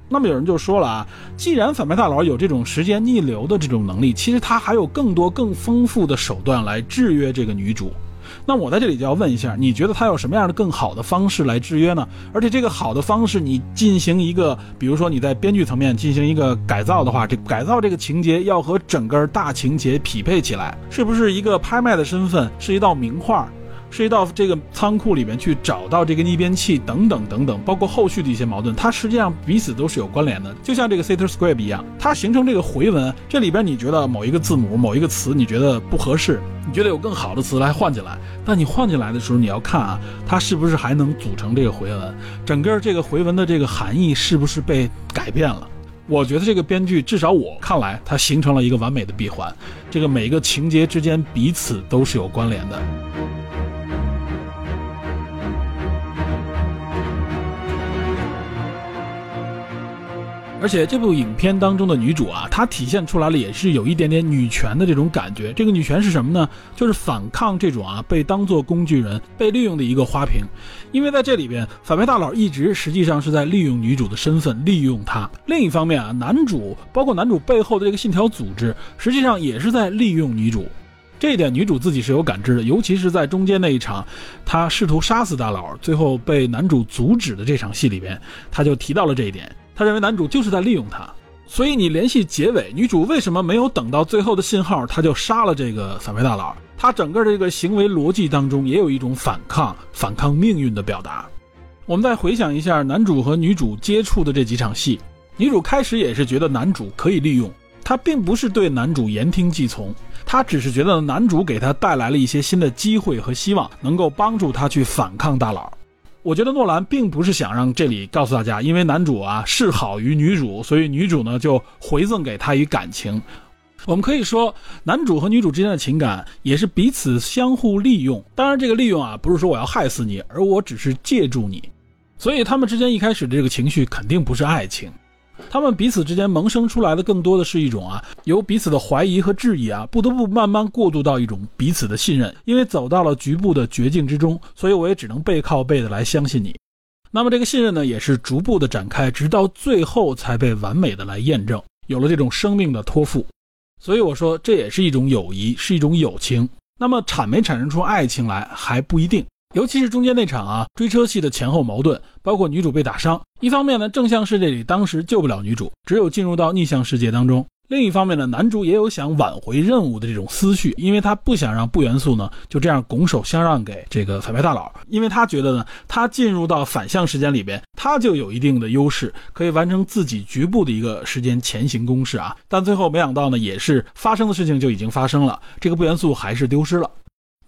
那么有人就说了啊，既然反派大佬有这种时间逆流的这种能力，其实他还有更多更丰富的手段来制约这个女主。那我在这里就要问一下，你觉得它有什么样的更好的方式来制约呢？而且这个好的方式，你进行一个，比如说你在编剧层面进行一个改造的话，这改造这个情节要和整个大情节匹配起来，是不是一个拍卖的身份是一道名画？涉及到这个仓库里面去找到这个逆变器等等等等，包括后续的一些矛盾，它实际上彼此都是有关联的。就像这个 Citor Script 一样，它形成这个回文，这里边你觉得某一个字母、某一个词你觉得不合适，你觉得有更好的词来换进来，但你换进来的时候，你要看啊，它是不是还能组成这个回文，整个这个回文的这个含义是不是被改变了？我觉得这个编剧至少我看来，它形成了一个完美的闭环，这个每一个情节之间彼此都是有关联的。而且这部影片当中的女主啊，她体现出来了也是有一点点女权的这种感觉。这个女权是什么呢？就是反抗这种啊被当做工具人、被利用的一个花瓶。因为在这里边，反派大佬一直实际上是在利用女主的身份，利用她。另一方面啊，男主包括男主背后的这个信条组织，实际上也是在利用女主。这一点女主自己是有感知的，尤其是在中间那一场，她试图杀死大佬，最后被男主阻止的这场戏里边，她就提到了这一点。他认为男主就是在利用他，所以你联系结尾，女主为什么没有等到最后的信号，他就杀了这个反派大佬？他整个这个行为逻辑当中也有一种反抗、反抗命运的表达。我们再回想一下男主和女主接触的这几场戏，女主开始也是觉得男主可以利用，她并不是对男主言听计从，她只是觉得男主给她带来了一些新的机会和希望，能够帮助她去反抗大佬。我觉得诺兰并不是想让这里告诉大家，因为男主啊示好于女主，所以女主呢就回赠给他与感情。我们可以说，男主和女主之间的情感也是彼此相互利用。当然，这个利用啊不是说我要害死你，而我只是借助你。所以他们之间一开始的这个情绪肯定不是爱情。他们彼此之间萌生出来的更多的是一种啊，由彼此的怀疑和质疑啊，不得不慢慢过渡到一种彼此的信任。因为走到了局部的绝境之中，所以我也只能背靠背的来相信你。那么这个信任呢，也是逐步的展开，直到最后才被完美的来验证，有了这种生命的托付。所以我说，这也是一种友谊，是一种友情。那么产没产生出爱情来还不一定。尤其是中间那场啊追车戏的前后矛盾，包括女主被打伤，一方面呢正向世界里当时救不了女主，只有进入到逆向世界当中；另一方面呢男主也有想挽回任务的这种思绪，因为他不想让不元素呢就这样拱手相让给这个反派大佬，因为他觉得呢他进入到反向时间里边，他就有一定的优势，可以完成自己局部的一个时间前行攻势啊。但最后没想到呢，也是发生的事情就已经发生了，这个不元素还是丢失了。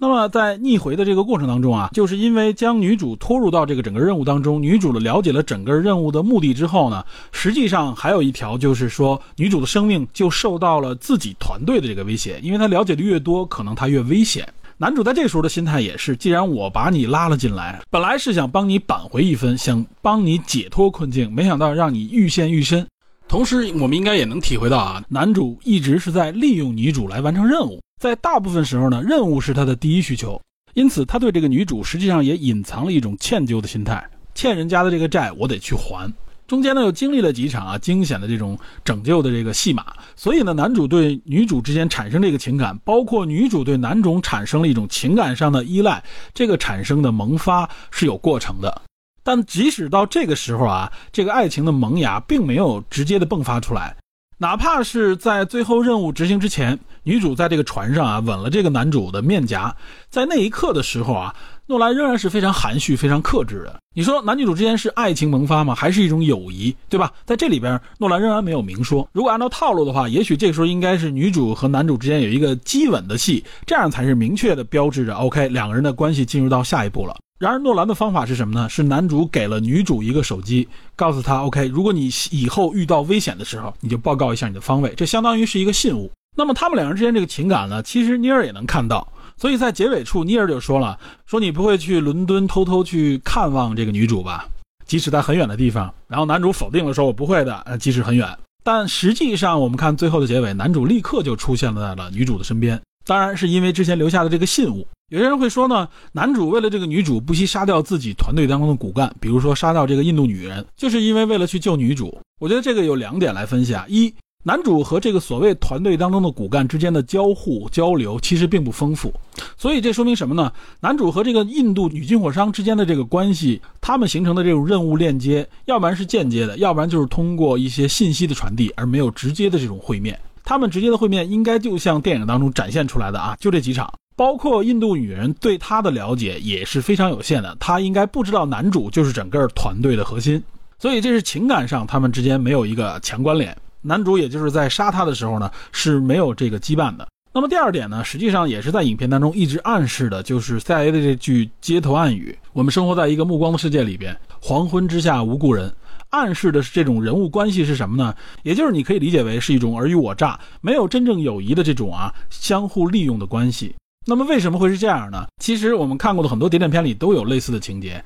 那么在逆回的这个过程当中啊，就是因为将女主拖入到这个整个任务当中，女主的了解了整个任务的目的之后呢，实际上还有一条就是说，女主的生命就受到了自己团队的这个威胁，因为她了解的越多，可能她越危险。男主在这时候的心态也是，既然我把你拉了进来，本来是想帮你扳回一分，想帮你解脱困境，没想到让你愈陷愈深。同时，我们应该也能体会到啊，男主一直是在利用女主来完成任务，在大部分时候呢，任务是他的第一需求，因此他对这个女主实际上也隐藏了一种歉疚的心态，欠人家的这个债我得去还。中间呢又经历了几场啊惊险的这种拯救的这个戏码，所以呢，男主对女主之间产生这个情感，包括女主对男主产生了一种情感上的依赖，这个产生的萌发是有过程的。但即使到这个时候啊，这个爱情的萌芽并没有直接的迸发出来，哪怕是在最后任务执行之前，女主在这个船上啊吻了这个男主的面颊，在那一刻的时候啊，诺兰仍然是非常含蓄、非常克制的。你说男女主之间是爱情萌发吗？还是一种友谊，对吧？在这里边，诺兰仍然没有明说。如果按照套路的话，也许这个时候应该是女主和男主之间有一个激吻的戏，这样才是明确的标志着 OK 两个人的关系进入到下一步了。然而，诺兰的方法是什么呢？是男主给了女主一个手机，告诉她：“OK，如果你以后遇到危险的时候，你就报告一下你的方位。”这相当于是一个信物。那么，他们两人之间这个情感呢？其实尼尔也能看到。所以在结尾处，尼尔就说了：“说你不会去伦敦偷偷去看望这个女主吧？即使在很远的地方。”然后男主否定了，说：“我不会的。”呃，即使很远。但实际上，我们看最后的结尾，男主立刻就出现在了女主的身边。当然是因为之前留下的这个信物。有些人会说呢，男主为了这个女主不惜杀掉自己团队当中的骨干，比如说杀掉这个印度女人，就是因为为了去救女主。我觉得这个有两点来分析啊：一，男主和这个所谓团队当中的骨干之间的交互交流其实并不丰富，所以这说明什么呢？男主和这个印度女军火商之间的这个关系，他们形成的这种任务链接，要不然是间接的，要不然就是通过一些信息的传递，而没有直接的这种会面。他们直接的会面应该就像电影当中展现出来的啊，就这几场。包括印度女人对他的了解也是非常有限的，她应该不知道男主就是整个团队的核心，所以这是情感上他们之间没有一个强关联。男主也就是在杀他的时候呢是没有这个羁绊的。那么第二点呢，实际上也是在影片当中一直暗示的，就是 CIA 的这句街头暗语：“我们生活在一个目光的世界里边，黄昏之下无故人。”暗示的是这种人物关系是什么呢？也就是你可以理解为是一种尔虞我诈，没有真正友谊的这种啊相互利用的关系。那么为什么会是这样呢？其实我们看过的很多谍战片里都有类似的情节，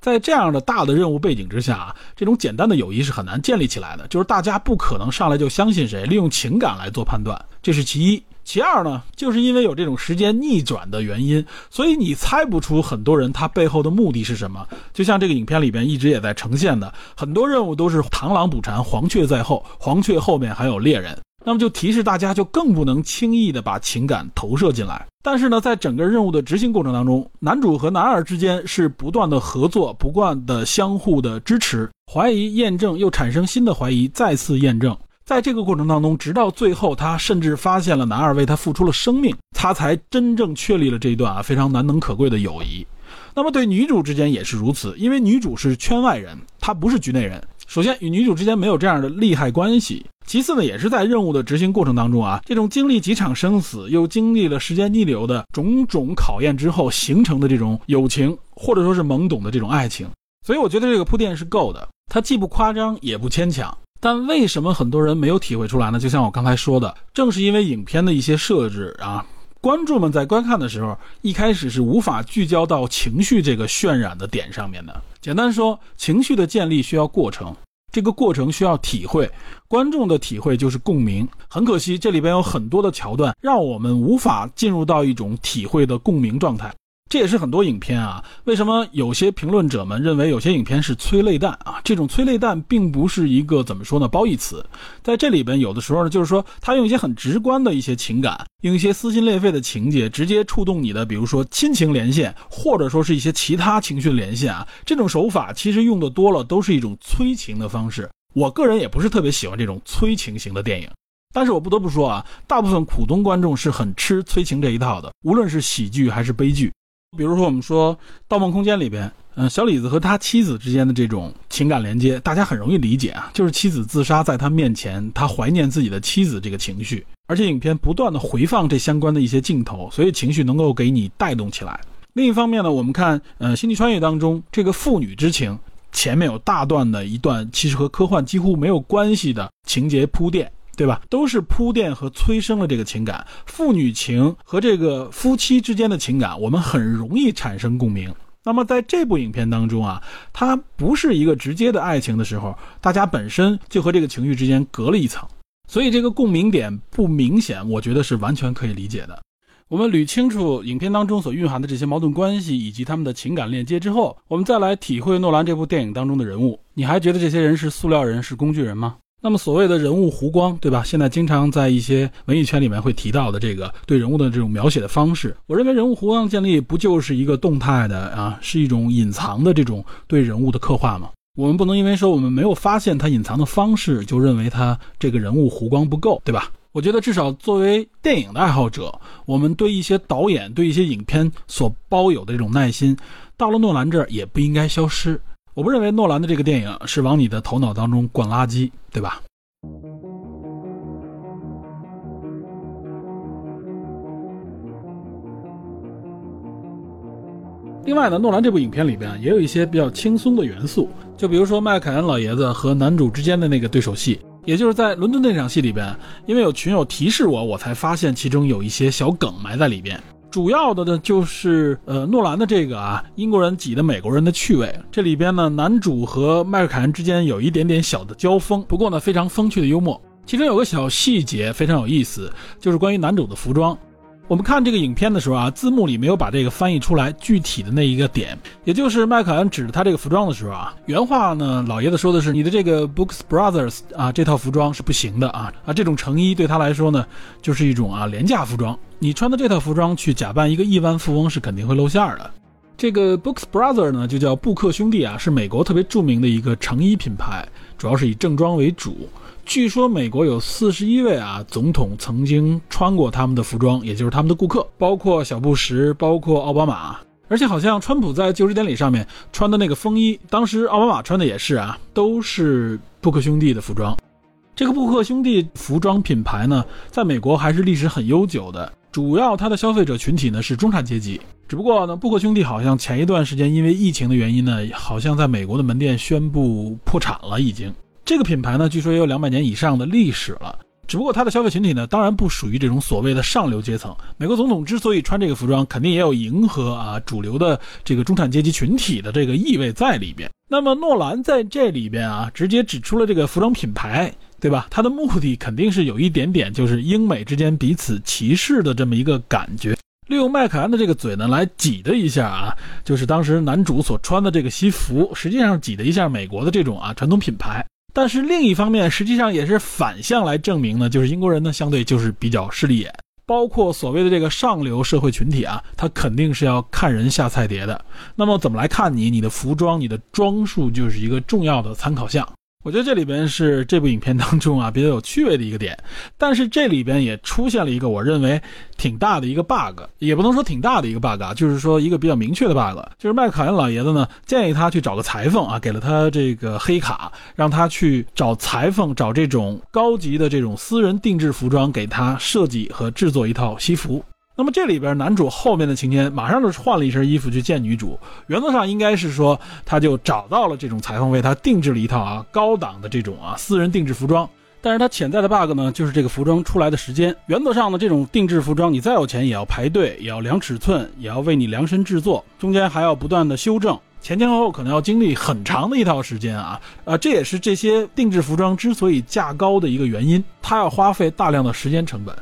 在这样的大的任务背景之下，这种简单的友谊是很难建立起来的。就是大家不可能上来就相信谁，利用情感来做判断，这是其一。其二呢，就是因为有这种时间逆转的原因，所以你猜不出很多人他背后的目的是什么。就像这个影片里边一直也在呈现的，很多任务都是螳螂捕蝉，黄雀在后，黄雀后面还有猎人。那么就提示大家，就更不能轻易的把情感投射进来。但是呢，在整个任务的执行过程当中，男主和男二之间是不断的合作，不断的相互的支持，怀疑验证又产生新的怀疑，再次验证。在这个过程当中，直到最后，他甚至发现了男二为他付出了生命，他才真正确立了这一段啊非常难能可贵的友谊。那么对女主之间也是如此，因为女主是圈外人，她不是局内人。首先，与女主之间没有这样的利害关系。其次呢，也是在任务的执行过程当中啊，这种经历几场生死，又经历了时间逆流的种种考验之后形成的这种友情，或者说是懵懂的这种爱情。所以我觉得这个铺垫是够的，它既不夸张也不牵强。但为什么很多人没有体会出来呢？就像我刚才说的，正是因为影片的一些设置啊，观众们在观看的时候，一开始是无法聚焦到情绪这个渲染的点上面的。简单说，情绪的建立需要过程。这个过程需要体会，观众的体会就是共鸣。很可惜，这里边有很多的桥段让我们无法进入到一种体会的共鸣状态。这也是很多影片啊，为什么有些评论者们认为有些影片是催泪弹啊？这种催泪弹并不是一个怎么说呢褒义词，在这里边有的时候呢，就是说他用一些很直观的一些情感，用一些撕心裂肺的情节，直接触动你的，比如说亲情连线，或者说是一些其他情绪连线啊。这种手法其实用的多了，都是一种催情的方式。我个人也不是特别喜欢这种催情型的电影，但是我不得不说啊，大部分普通观众是很吃催情这一套的，无论是喜剧还是悲剧。比如说，我们说《盗梦空间》里边，嗯，小李子和他妻子之间的这种情感连接，大家很容易理解啊，就是妻子自杀在他面前，他怀念自己的妻子这个情绪，而且影片不断的回放这相关的一些镜头，所以情绪能够给你带动起来。另一方面呢，我们看，呃，《星际穿越》当中这个父女之情，前面有大段的一段其实和科幻几乎没有关系的情节铺垫。对吧？都是铺垫和催生了这个情感，父女情和这个夫妻之间的情感，我们很容易产生共鸣。那么在这部影片当中啊，它不是一个直接的爱情的时候，大家本身就和这个情绪之间隔了一层，所以这个共鸣点不明显，我觉得是完全可以理解的。我们捋清楚影片当中所蕴含的这些矛盾关系以及他们的情感链接之后，我们再来体会诺兰这部电影当中的人物。你还觉得这些人是塑料人，是工具人吗？那么所谓的人物弧光，对吧？现在经常在一些文艺圈里面会提到的这个对人物的这种描写的方式，我认为人物弧光建立不就是一个动态的啊，是一种隐藏的这种对人物的刻画吗？我们不能因为说我们没有发现他隐藏的方式，就认为他这个人物弧光不够，对吧？我觉得至少作为电影的爱好者，我们对一些导演、对一些影片所包有的这种耐心，到了诺兰这儿也不应该消失。我不认为诺兰的这个电影是往你的头脑当中灌垃圾，对吧？另外呢，诺兰这部影片里边也有一些比较轻松的元素，就比如说麦凯恩老爷子和男主之间的那个对手戏。也就是在伦敦那场戏里边，因为有群友提示我，我才发现其中有一些小梗埋在里边。主要的呢，就是呃诺兰的这个啊，英国人挤的美国人的趣味。这里边呢，男主和迈克凯恩之间有一点点小的交锋，不过呢，非常风趣的幽默。其中有个小细节非常有意思，就是关于男主的服装。我们看这个影片的时候啊，字幕里没有把这个翻译出来具体的那一个点，也就是麦凯恩指着他这个服装的时候啊，原话呢，老爷子说的是你的这个 Books Brothers 啊，这套服装是不行的啊啊，这种成衣对他来说呢，就是一种啊廉价服装，你穿的这套服装去假扮一个亿万富翁是肯定会露馅的。这个 Books Brother 呢，就叫布克兄弟啊，是美国特别著名的一个成衣品牌，主要是以正装为主。据说美国有四十一位啊总统曾经穿过他们的服装，也就是他们的顾客，包括小布什，包括奥巴马，而且好像川普在就职典礼上面穿的那个风衣，当时奥巴马穿的也是啊，都是布克兄弟的服装。这个布克兄弟服装品牌呢，在美国还是历史很悠久的，主要它的消费者群体呢是中产阶级。只不过呢，布克兄弟好像前一段时间因为疫情的原因呢，好像在美国的门店宣布破产了，已经。这个品牌呢，据说也有两百年以上的历史了。只不过它的消费群体呢，当然不属于这种所谓的上流阶层。美国总统之所以穿这个服装，肯定也有迎合啊主流的这个中产阶级群体的这个意味在里边。那么诺兰在这里边啊，直接指出了这个服装品牌，对吧？他的目的肯定是有一点点，就是英美之间彼此歧视的这么一个感觉。利用麦克安的这个嘴呢，来挤的一下啊，就是当时男主所穿的这个西服，实际上挤的一下美国的这种啊传统品牌。但是另一方面，实际上也是反向来证明呢，就是英国人呢相对就是比较势利眼，包括所谓的这个上流社会群体啊，他肯定是要看人下菜碟的。那么怎么来看你？你的服装、你的装束就是一个重要的参考项。我觉得这里边是这部影片当中啊比较有趣味的一个点，但是这里边也出现了一个我认为挺大的一个 bug，也不能说挺大的一个 bug 啊，就是说一个比较明确的 bug，就是麦克恩老爷子呢建议他去找个裁缝啊，给了他这个黑卡，让他去找裁缝找这种高级的这种私人定制服装，给他设计和制作一套西服。那么这里边男主后面的情节，马上就换了一身衣服去见女主。原则上应该是说，他就找到了这种裁缝，为他定制了一套啊高档的这种啊私人定制服装。但是它潜在的 bug 呢，就是这个服装出来的时间。原则上呢，这种定制服装，你再有钱也要排队，也要量尺寸，也要为你量身制作，中间还要不断的修正，前前后后可能要经历很长的一套时间啊。啊，这也是这些定制服装之所以价高的一个原因，它要花费大量的时间成本。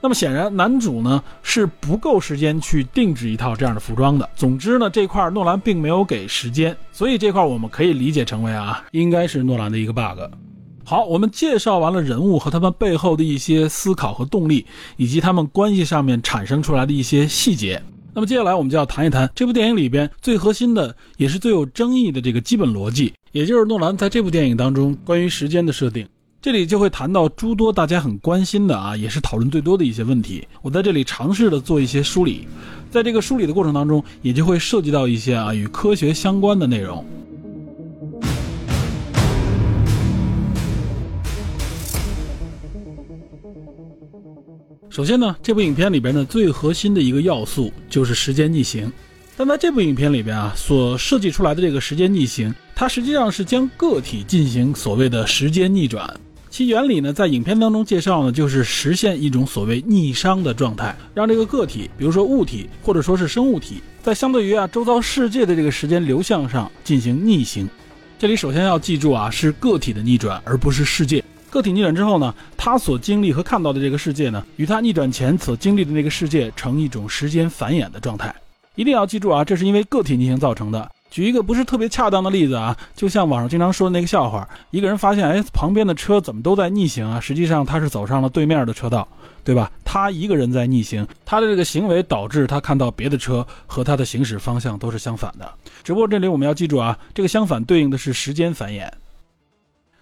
那么显然，男主呢是不够时间去定制一套这样的服装的。总之呢，这块诺兰并没有给时间，所以这块我们可以理解成为啊，应该是诺兰的一个 bug。好，我们介绍完了人物和他们背后的一些思考和动力，以及他们关系上面产生出来的一些细节。那么接下来我们就要谈一谈这部电影里边最核心的，也是最有争议的这个基本逻辑，也就是诺兰在这部电影当中关于时间的设定。这里就会谈到诸多大家很关心的啊，也是讨论最多的一些问题。我在这里尝试的做一些梳理，在这个梳理的过程当中，也就会涉及到一些啊与科学相关的内容。首先呢，这部影片里边的最核心的一个要素就是时间逆行，但在这部影片里边啊，所设计出来的这个时间逆行，它实际上是将个体进行所谓的时间逆转。其原理呢，在影片当中介绍呢，就是实现一种所谓逆熵的状态，让这个个体，比如说物体或者说是生物体，在相对于啊周遭世界的这个时间流向上进行逆行。这里首先要记住啊，是个体的逆转，而不是世界。个体逆转之后呢，他所经历和看到的这个世界呢，与他逆转前所经历的那个世界成一种时间繁衍的状态。一定要记住啊，这是因为个体逆行造成的。举一个不是特别恰当的例子啊，就像网上经常说的那个笑话：一个人发现，哎，旁边的车怎么都在逆行啊？实际上他是走上了对面的车道，对吧？他一个人在逆行，他的这个行为导致他看到别的车和他的行驶方向都是相反的。只不过这里我们要记住啊，这个相反对应的是时间繁衍。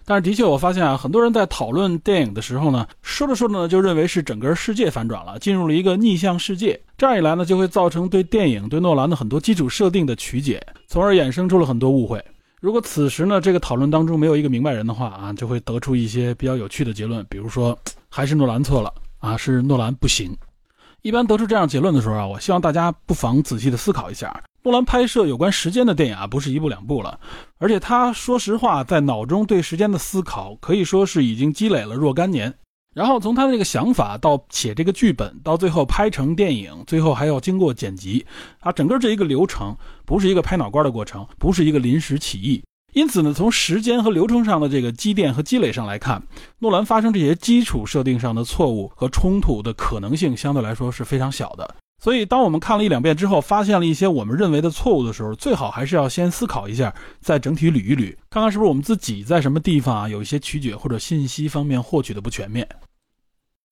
但是的确，我发现啊，很多人在讨论电影的时候呢，说着说着呢，就认为是整个世界反转了，进入了一个逆向世界。这样一来呢，就会造成对电影、对诺兰的很多基础设定的曲解，从而衍生出了很多误会。如果此时呢，这个讨论当中没有一个明白人的话啊，就会得出一些比较有趣的结论，比如说还是诺兰错了啊，是诺兰不行。一般得出这样结论的时候啊，我希望大家不妨仔细的思考一下。诺兰拍摄有关时间的电影啊，不是一部两部了，而且他说实话，在脑中对时间的思考可以说是已经积累了若干年。然后从他的这个想法到写这个剧本，到最后拍成电影，最后还要经过剪辑啊，整个这一个流程不是一个拍脑瓜的过程，不是一个临时起意。因此呢，从时间和流程上的这个积淀和积累上来看，诺兰发生这些基础设定上的错误和冲突的可能性相对来说是非常小的。所以，当我们看了一两遍之后，发现了一些我们认为的错误的时候，最好还是要先思考一下，再整体捋一捋，看看是不是我们自己在什么地方啊有一些曲解或者信息方面获取的不全面。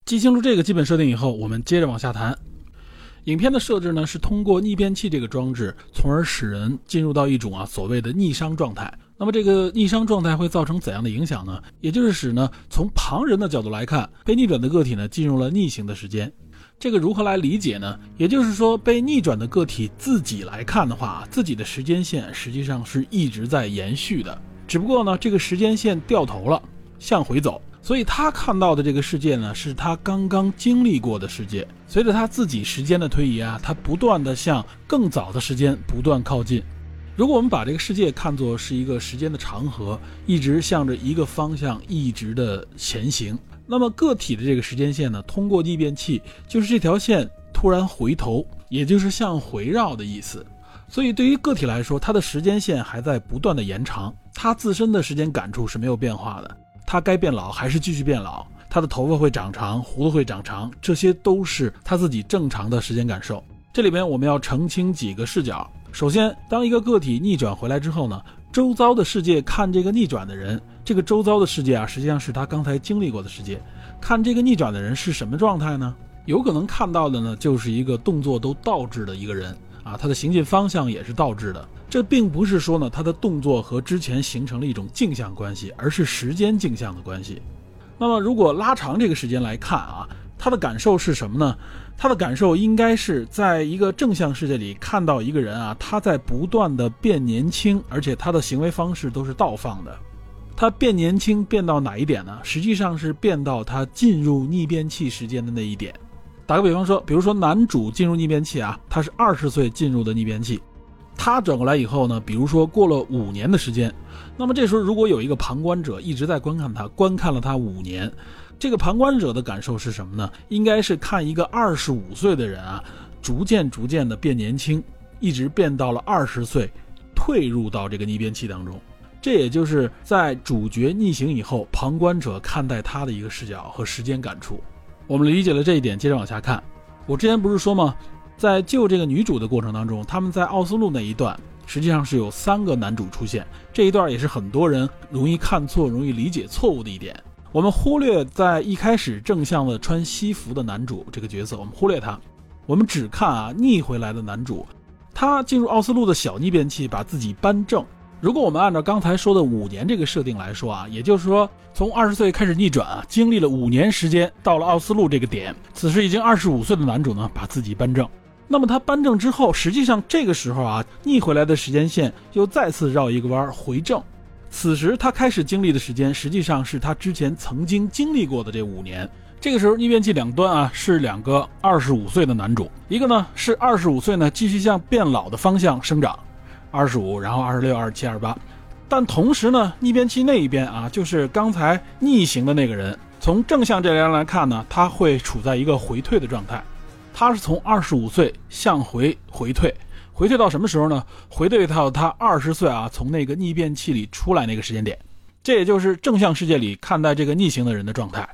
记清楚这个基本设定以后，我们接着往下谈。影片的设置呢，是通过逆变器这个装置，从而使人进入到一种啊所谓的逆熵状态。那么这个逆熵状态会造成怎样的影响呢？也就是使呢，从旁人的角度来看，被逆转的个体呢进入了逆行的时间。这个如何来理解呢？也就是说，被逆转的个体自己来看的话，自己的时间线实际上是一直在延续的，只不过呢，这个时间线掉头了，向回走，所以他看到的这个世界呢，是他刚刚经历过的世界。随着他自己时间的推移啊，他不断的向更早的时间不断靠近。如果我们把这个世界看作是一个时间的长河，一直向着一个方向一直的前行。那么个体的这个时间线呢，通过逆变器，就是这条线突然回头，也就是向回绕的意思。所以对于个体来说，它的时间线还在不断的延长，它自身的时间感触是没有变化的。它该变老还是继续变老，它的头发会长长，胡子会长长，这些都是他自己正常的时间感受。这里边我们要澄清几个视角。首先，当一个个体逆转回来之后呢？周遭的世界看这个逆转的人，这个周遭的世界啊，实际上是他刚才经历过的世界。看这个逆转的人是什么状态呢？有可能看到的呢，就是一个动作都倒置的一个人啊，他的行进方向也是倒置的。这并不是说呢，他的动作和之前形成了一种镜像关系，而是时间镜像的关系。那么，如果拉长这个时间来看啊。他的感受是什么呢？他的感受应该是在一个正向世界里看到一个人啊，他在不断的变年轻，而且他的行为方式都是倒放的。他变年轻变到哪一点呢？实际上是变到他进入逆变器时间的那一点。打个比方说，比如说男主进入逆变器啊，他是二十岁进入的逆变器，他转过来以后呢，比如说过了五年的时间，那么这时候如果有一个旁观者一直在观看他，观看了他五年。这个旁观者的感受是什么呢？应该是看一个二十五岁的人啊，逐渐逐渐的变年轻，一直变到了二十岁，退入到这个逆变器当中。这也就是在主角逆行以后，旁观者看待他的一个视角和时间感触。我们理解了这一点，接着往下看。我之前不是说吗？在救这个女主的过程当中，他们在奥斯陆那一段，实际上是有三个男主出现。这一段也是很多人容易看错、容易理解错误的一点。我们忽略在一开始正向的穿西服的男主这个角色，我们忽略他，我们只看啊逆回来的男主，他进入奥斯陆的小逆变器，把自己扳正。如果我们按照刚才说的五年这个设定来说啊，也就是说从二十岁开始逆转啊，经历了五年时间，到了奥斯陆这个点，此时已经二十五岁的男主呢，把自己扳正。那么他扳正之后，实际上这个时候啊，逆回来的时间线又再次绕一个弯回正。此时他开始经历的时间，实际上是他之前曾经经历过的这五年。这个时候逆变器两端啊是两个二十五岁的男主，一个呢是二十五岁呢继续向变老的方向生长，二十五，然后二十六、二十七、二十八。但同时呢，逆变器那一边啊，就是刚才逆行的那个人，从正向这边来看呢，他会处在一个回退的状态，他是从二十五岁向回回退，回退到什么时候呢？回退到他二十岁啊，从那个逆变器里出来那个时间点，这也就是正向世界里看待这个逆行的人的状态。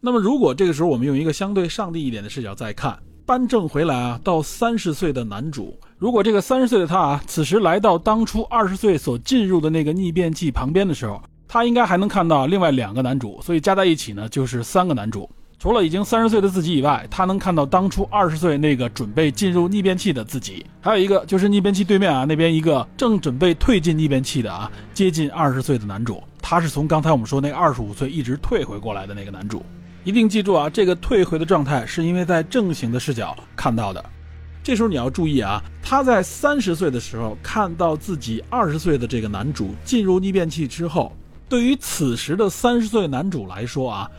那么，如果这个时候我们用一个相对上帝一点的视角再看，扳正回来啊，到三十岁的男主。如果这个三十岁的他啊，此时来到当初二十岁所进入的那个逆变器旁边的时候，他应该还能看到另外两个男主，所以加在一起呢，就是三个男主。除了已经三十岁的自己以外，他能看到当初二十岁那个准备进入逆变器的自己，还有一个就是逆变器对面啊那边一个正准备退进逆变器的啊，接近二十岁的男主，他是从刚才我们说那二十五岁一直退回过来的那个男主。一定记住啊，这个退回的状态是因为在正行的视角看到的。这时候你要注意啊，他在三十岁的时候看到自己二十岁的这个男主进入逆变器之后，对于此时的三十岁男主来说啊，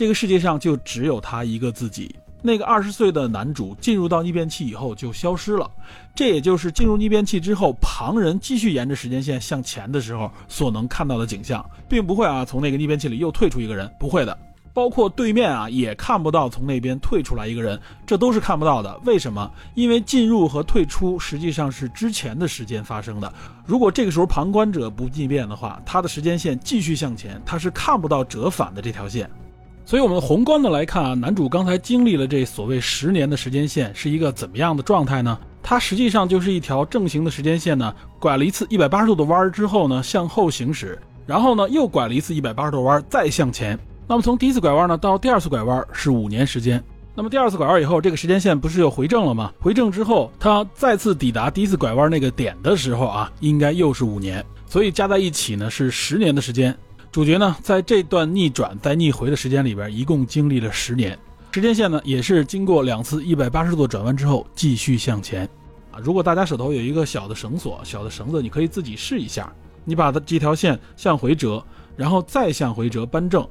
这个世界上就只有他一个自己。那个二十岁的男主进入到逆变器以后就消失了，这也就是进入逆变器之后，旁人继续沿着时间线向前的时候所能看到的景象，并不会啊从那个逆变器里又退出一个人，不会的。包括对面啊，也看不到从那边退出来一个人，这都是看不到的。为什么？因为进入和退出实际上是之前的时间发生的。如果这个时候旁观者不逆变的话，他的时间线继续向前，他是看不到折返的这条线。所以，我们宏观的来看啊，男主刚才经历了这所谓十年的时间线是一个怎么样的状态呢？它实际上就是一条正行的时间线呢，拐了一次一百八十度的弯之后呢，向后行驶，然后呢又拐了一次一百八十度弯，再向前。那么从第一次拐弯呢到第二次拐弯是五年时间，那么第二次拐弯以后，这个时间线不是又回正了吗？回正之后，它再次抵达第一次拐弯那个点的时候啊，应该又是五年，所以加在一起呢是十年的时间。主角呢在这段逆转再逆回的时间里边，一共经历了十年。时间线呢也是经过两次一百八十度转弯之后继续向前。啊，如果大家手头有一个小的绳索、小的绳子，你可以自己试一下，你把它这条线向回折，然后再向回折扳正。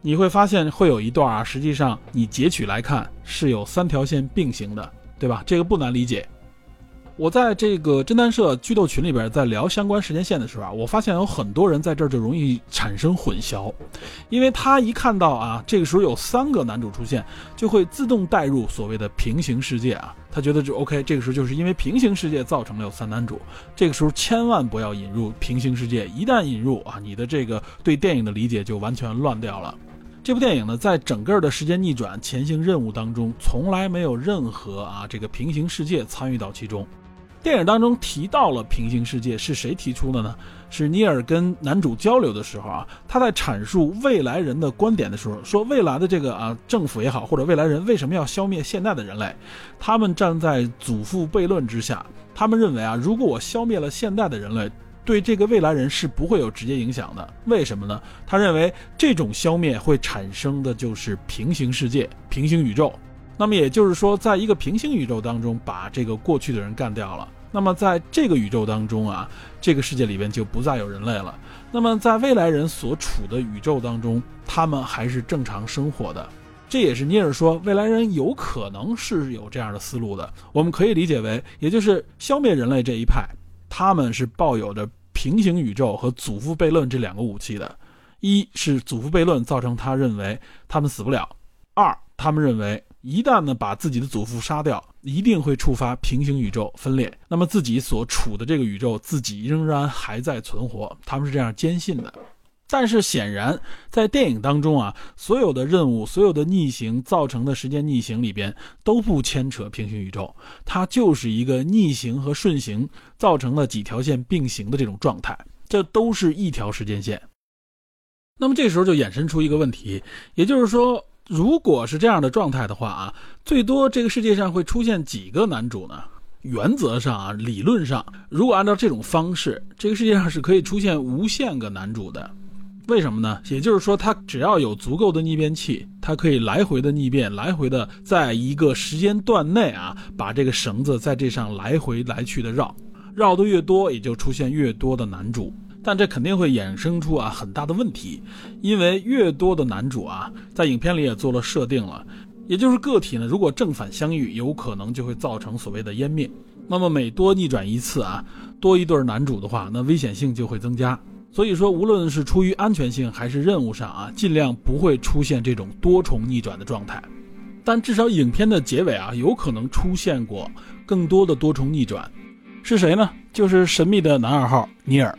你会发现会有一段啊，实际上你截取来看是有三条线并行的，对吧？这个不难理解。我在这个侦探社剧斗群里边在聊相关时间线的时候啊，我发现有很多人在这儿就容易产生混淆，因为他一看到啊，这个时候有三个男主出现，就会自动带入所谓的平行世界啊，他觉得就 OK，这个时候就是因为平行世界造成了有三男主，这个时候千万不要引入平行世界，一旦引入啊，你的这个对电影的理解就完全乱掉了。这部电影呢，在整个的时间逆转前行任务当中，从来没有任何啊这个平行世界参与到其中。电影当中提到了平行世界，是谁提出的呢？是尼尔跟男主交流的时候啊，他在阐述未来人的观点的时候，说未来的这个啊政府也好，或者未来人为什么要消灭现在的人类？他们站在祖父悖论之下，他们认为啊，如果我消灭了现代的人类。对这个未来人是不会有直接影响的，为什么呢？他认为这种消灭会产生的就是平行世界、平行宇宙。那么也就是说，在一个平行宇宙当中，把这个过去的人干掉了。那么在这个宇宙当中啊，这个世界里边就不再有人类了。那么在未来人所处的宇宙当中，他们还是正常生活的。这也是尼尔说未来人有可能是有这样的思路的。我们可以理解为，也就是消灭人类这一派。他们是抱有着平行宇宙和祖父悖论这两个武器的，一是祖父悖论造成他认为他们死不了，二他们认为一旦呢把自己的祖父杀掉，一定会触发平行宇宙分裂，那么自己所处的这个宇宙自己仍然还在存活，他们是这样坚信的。但是显然，在电影当中啊，所有的任务、所有的逆行造成的时间逆行里边都不牵扯平行宇宙，它就是一个逆行和顺行造成了几条线并行的这种状态，这都是一条时间线。那么这时候就衍生出一个问题，也就是说，如果是这样的状态的话啊，最多这个世界上会出现几个男主呢？原则上啊，理论上，如果按照这种方式，这个世界上是可以出现无限个男主的。为什么呢？也就是说，他只要有足够的逆变器，它可以来回的逆变，来回的在一个时间段内啊，把这个绳子在这上来回来去的绕，绕的越多，也就出现越多的男主。但这肯定会衍生出啊很大的问题，因为越多的男主啊，在影片里也做了设定了，也就是个体呢，如果正反相遇，有可能就会造成所谓的湮灭。那么每多逆转一次啊，多一对男主的话，那危险性就会增加。所以说，无论是出于安全性还是任务上啊，尽量不会出现这种多重逆转的状态。但至少影片的结尾啊，有可能出现过更多的多重逆转。是谁呢？就是神秘的男二号尼尔。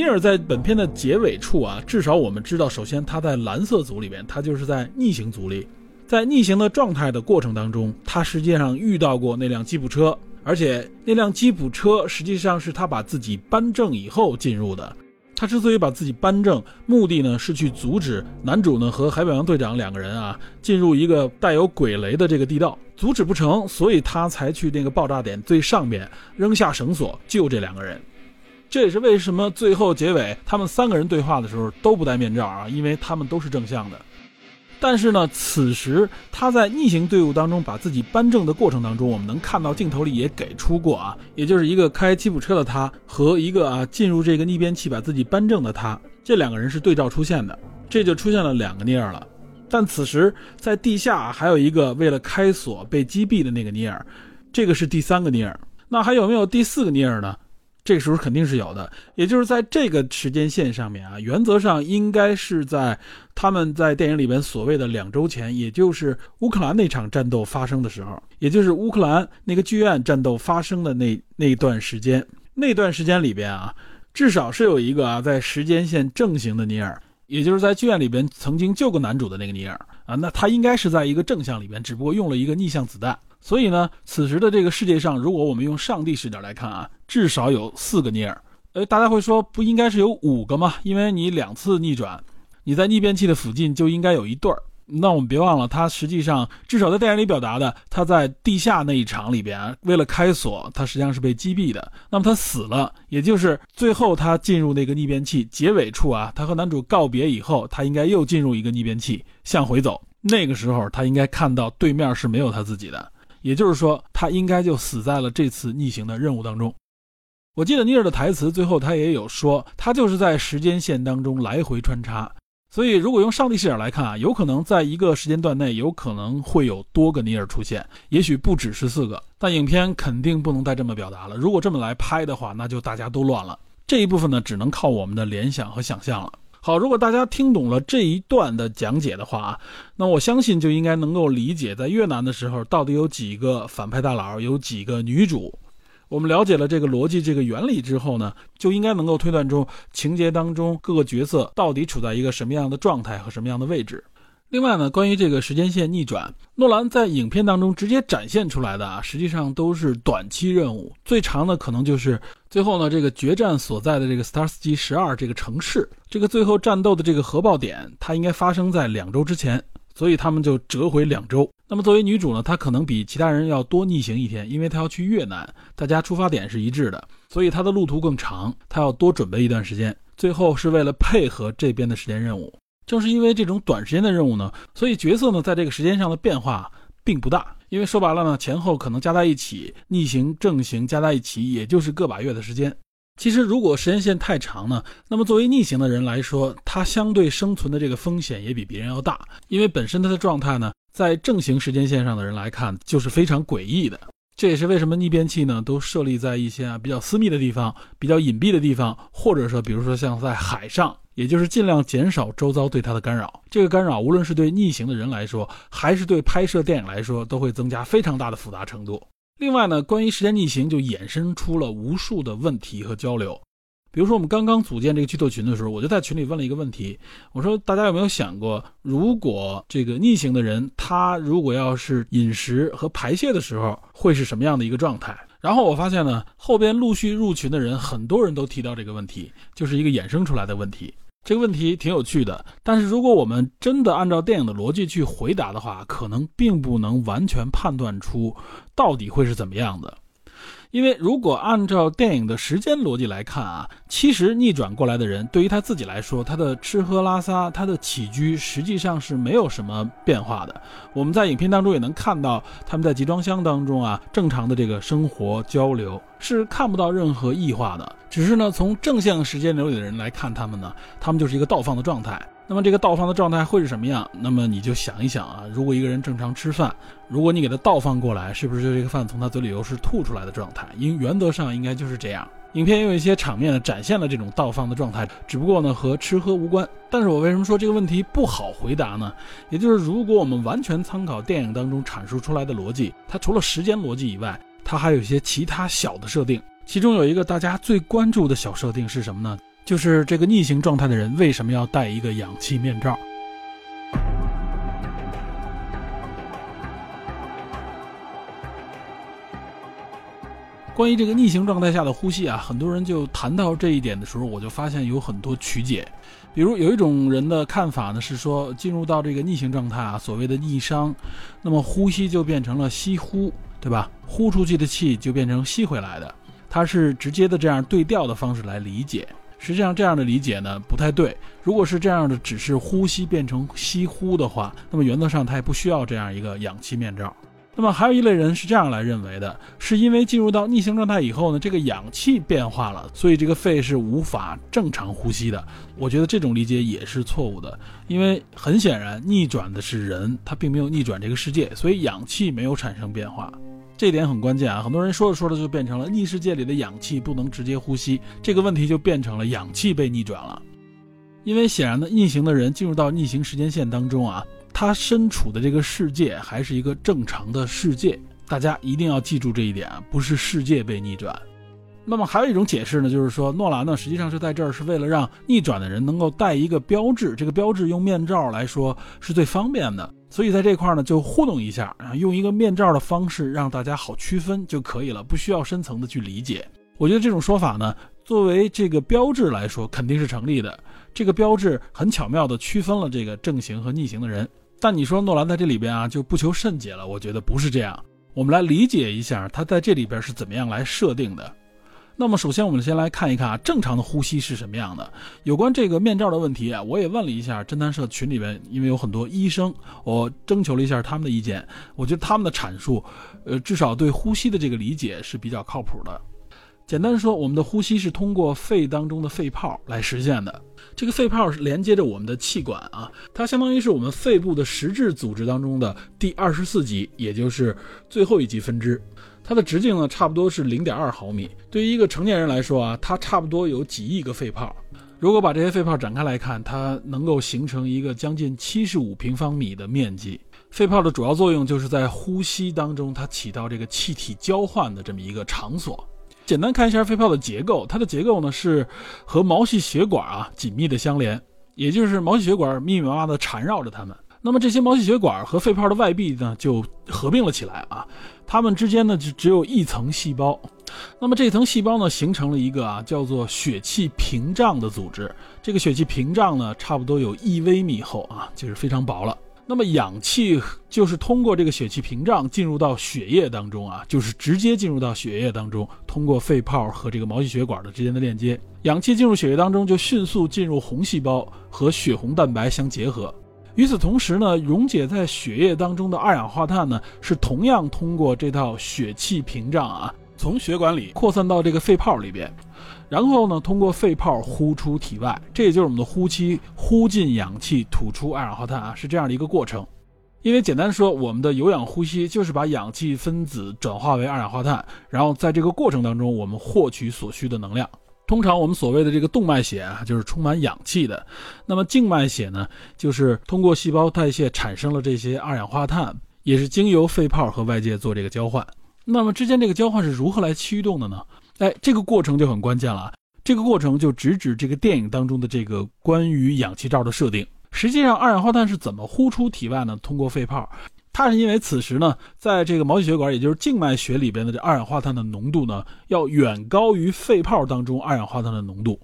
尼尔在本片的结尾处啊，至少我们知道，首先他在蓝色组里边，他就是在逆行组里，在逆行的状态的过程当中，他实际上遇到过那辆吉普车，而且那辆吉普车实际上是他把自己扳正以后进入的。他之所以把自己扳正，目的呢是去阻止男主呢和海表洋队长两个人啊进入一个带有鬼雷的这个地道，阻止不成，所以他才去那个爆炸点最上边扔下绳索救这两个人。这也是为什么最后结尾他们三个人对话的时候都不戴面罩啊，因为他们都是正向的。但是呢，此时他在逆行队伍当中把自己扳正的过程当中，我们能看到镜头里也给出过啊，也就是一个开吉普车的他和一个啊进入这个逆变器把自己扳正的他，这两个人是对照出现的，这就出现了两个尼尔了。但此时在地下还有一个为了开锁被击毙的那个尼尔，这个是第三个尼尔。那还有没有第四个尼尔呢？这个时候肯定是有的，也就是在这个时间线上面啊，原则上应该是在他们在电影里边所谓的两周前，也就是乌克兰那场战斗发生的时候，也就是乌克兰那个剧院战斗发生的那那段时间，那段时间里边啊，至少是有一个啊在时间线正行的尼尔，也就是在剧院里边曾经救过男主的那个尼尔啊，那他应该是在一个正向里边，只不过用了一个逆向子弹。所以呢，此时的这个世界上，如果我们用上帝视角来看啊，至少有四个尼尔。哎，大家会说不应该是有五个吗？因为你两次逆转，你在逆变器的附近就应该有一对儿。那我们别忘了，他实际上至少在电影里表达的，他在地下那一场里边，为了开锁，他实际上是被击毙的。那么他死了，也就是最后他进入那个逆变器结尾处啊，他和男主告别以后，他应该又进入一个逆变器向回走。那个时候他应该看到对面是没有他自己的。也就是说，他应该就死在了这次逆行的任务当中。我记得尼尔的台词最后他也有说，他就是在时间线当中来回穿插。所以，如果用上帝视角来看啊，有可能在一个时间段内，有可能会有多个尼尔出现，也许不止十四个。但影片肯定不能再这么表达了。如果这么来拍的话，那就大家都乱了。这一部分呢，只能靠我们的联想和想象了。好，如果大家听懂了这一段的讲解的话啊，那我相信就应该能够理解，在越南的时候到底有几个反派大佬，有几个女主。我们了解了这个逻辑、这个原理之后呢，就应该能够推断出情节当中各个角色到底处在一个什么样的状态和什么样的位置。另外呢，关于这个时间线逆转，诺兰在影片当中直接展现出来的啊，实际上都是短期任务，最长的可能就是最后呢，这个决战所在的这个 Starsky 十二这个城市，这个最后战斗的这个核爆点，它应该发生在两周之前，所以他们就折回两周。那么作为女主呢，她可能比其他人要多逆行一天，因为她要去越南，大家出发点是一致的，所以她的路途更长，她要多准备一段时间。最后是为了配合这边的时间任务。正是因为这种短时间的任务呢，所以角色呢在这个时间上的变化并不大。因为说白了呢，前后可能加在一起，逆行、正行加在一起，也就是个把月的时间。其实如果时间线太长呢，那么作为逆行的人来说，他相对生存的这个风险也比别人要大。因为本身他的状态呢，在正行时间线上的人来看就是非常诡异的。这也是为什么逆变器呢都设立在一些啊比较私密的地方、比较隐蔽的地方，或者说比如说像在海上。也就是尽量减少周遭对它的干扰。这个干扰，无论是对逆行的人来说，还是对拍摄电影来说，都会增加非常大的复杂程度。另外呢，关于时间逆行，就衍生出了无数的问题和交流。比如说，我们刚刚组建这个剧透群的时候，我就在群里问了一个问题，我说：大家有没有想过，如果这个逆行的人，他如果要是饮食和排泄的时候，会是什么样的一个状态？然后我发现呢，后边陆续入群的人，很多人都提到这个问题，就是一个衍生出来的问题。这个问题挺有趣的，但是如果我们真的按照电影的逻辑去回答的话，可能并不能完全判断出到底会是怎么样的。因为如果按照电影的时间逻辑来看啊，其实逆转过来的人对于他自己来说，他的吃喝拉撒，他的起居实际上是没有什么变化的。我们在影片当中也能看到他们在集装箱当中啊，正常的这个生活交流是看不到任何异化的。只是呢，从正向时间流里的人来看他们呢，他们就是一个倒放的状态。那么这个倒放的状态会是什么样？那么你就想一想啊，如果一个人正常吃饭，如果你给他倒放过来，是不是就这个饭从他嘴里又是吐出来的状态？因原则上应该就是这样。影片也有一些场面呢展现了这种倒放的状态，只不过呢和吃喝无关。但是我为什么说这个问题不好回答呢？也就是如果我们完全参考电影当中阐述出来的逻辑，它除了时间逻辑以外，它还有一些其他小的设定。其中有一个大家最关注的小设定是什么呢？就是这个逆行状态的人为什么要戴一个氧气面罩？关于这个逆行状态下的呼吸啊，很多人就谈到这一点的时候，我就发现有很多曲解。比如有一种人的看法呢，是说进入到这个逆行状态啊，所谓的逆商，那么呼吸就变成了吸呼，对吧？呼出去的气就变成吸回来的，它是直接的这样对调的方式来理解。实际上这样的理解呢不太对。如果是这样的，只是呼吸变成吸呼的话，那么原则上它也不需要这样一个氧气面罩。那么还有一类人是这样来认为的，是因为进入到逆行状态以后呢，这个氧气变化了，所以这个肺是无法正常呼吸的。我觉得这种理解也是错误的，因为很显然逆转的是人，他并没有逆转这个世界，所以氧气没有产生变化，这点很关键啊。很多人说着说着就变成了逆世界里的氧气不能直接呼吸，这个问题就变成了氧气被逆转了，因为显然呢逆行的人进入到逆行时间线当中啊。他身处的这个世界还是一个正常的世界，大家一定要记住这一点啊，不是世界被逆转。那么还有一种解释呢，就是说诺兰呢实际上是在这儿是为了让逆转的人能够带一个标志，这个标志用面罩来说是最方便的，所以在这块呢就糊弄一下啊，用一个面罩的方式让大家好区分就可以了，不需要深层的去理解。我觉得这种说法呢，作为这个标志来说肯定是成立的，这个标志很巧妙地区分了这个正行和逆行的人。但你说诺兰在这里边啊就不求甚解了，我觉得不是这样。我们来理解一下他在这里边是怎么样来设定的。那么首先我们先来看一看啊，正常的呼吸是什么样的。有关这个面罩的问题啊，我也问了一下侦探社群里边，因为有很多医生，我征求了一下他们的意见。我觉得他们的阐述，呃，至少对呼吸的这个理解是比较靠谱的。简单说，我们的呼吸是通过肺当中的肺泡来实现的。这个肺泡是连接着我们的气管啊，它相当于是我们肺部的实质组织当中的第二十四级，也就是最后一级分支。它的直径呢，差不多是零点二毫米。对于一个成年人来说啊，它差不多有几亿个肺泡。如果把这些肺泡展开来看，它能够形成一个将近七十五平方米的面积。肺泡的主要作用就是在呼吸当中，它起到这个气体交换的这么一个场所。简单看一下肺泡的结构，它的结构呢是和毛细血管啊紧密的相连，也就是毛细血管密密麻麻的缠绕着它们。那么这些毛细血管和肺泡的外壁呢就合并了起来啊，它们之间呢就只有一层细胞。那么这层细胞呢形成了一个啊叫做血气屏障的组织，这个血气屏障呢差不多有一微米厚啊，就是非常薄了。那么氧气就是通过这个血气屏障进入到血液当中啊，就是直接进入到血液当中，通过肺泡和这个毛细血管的之间的链接，氧气进入血液当中就迅速进入红细胞和血红蛋白相结合。与此同时呢，溶解在血液当中的二氧化碳呢，是同样通过这套血气屏障啊，从血管里扩散到这个肺泡里边。然后呢，通过肺泡呼出体外，这也就是我们的呼气，呼进氧气，吐出二氧化碳啊，是这样的一个过程。因为简单说，我们的有氧呼吸就是把氧气分子转化为二氧化碳，然后在这个过程当中，我们获取所需的能量。通常我们所谓的这个动脉血啊，就是充满氧气的。那么静脉血呢，就是通过细胞代谢产生了这些二氧化碳，也是经由肺泡和外界做这个交换。那么之间这个交换是如何来驱动的呢？哎，这个过程就很关键了。这个过程就直指这个电影当中的这个关于氧气罩的设定。实际上，二氧化碳是怎么呼出体外呢？通过肺泡。它是因为此时呢，在这个毛细血管，也就是静脉血里边的这二氧化碳的浓度呢，要远高于肺泡当中二氧化碳的浓度。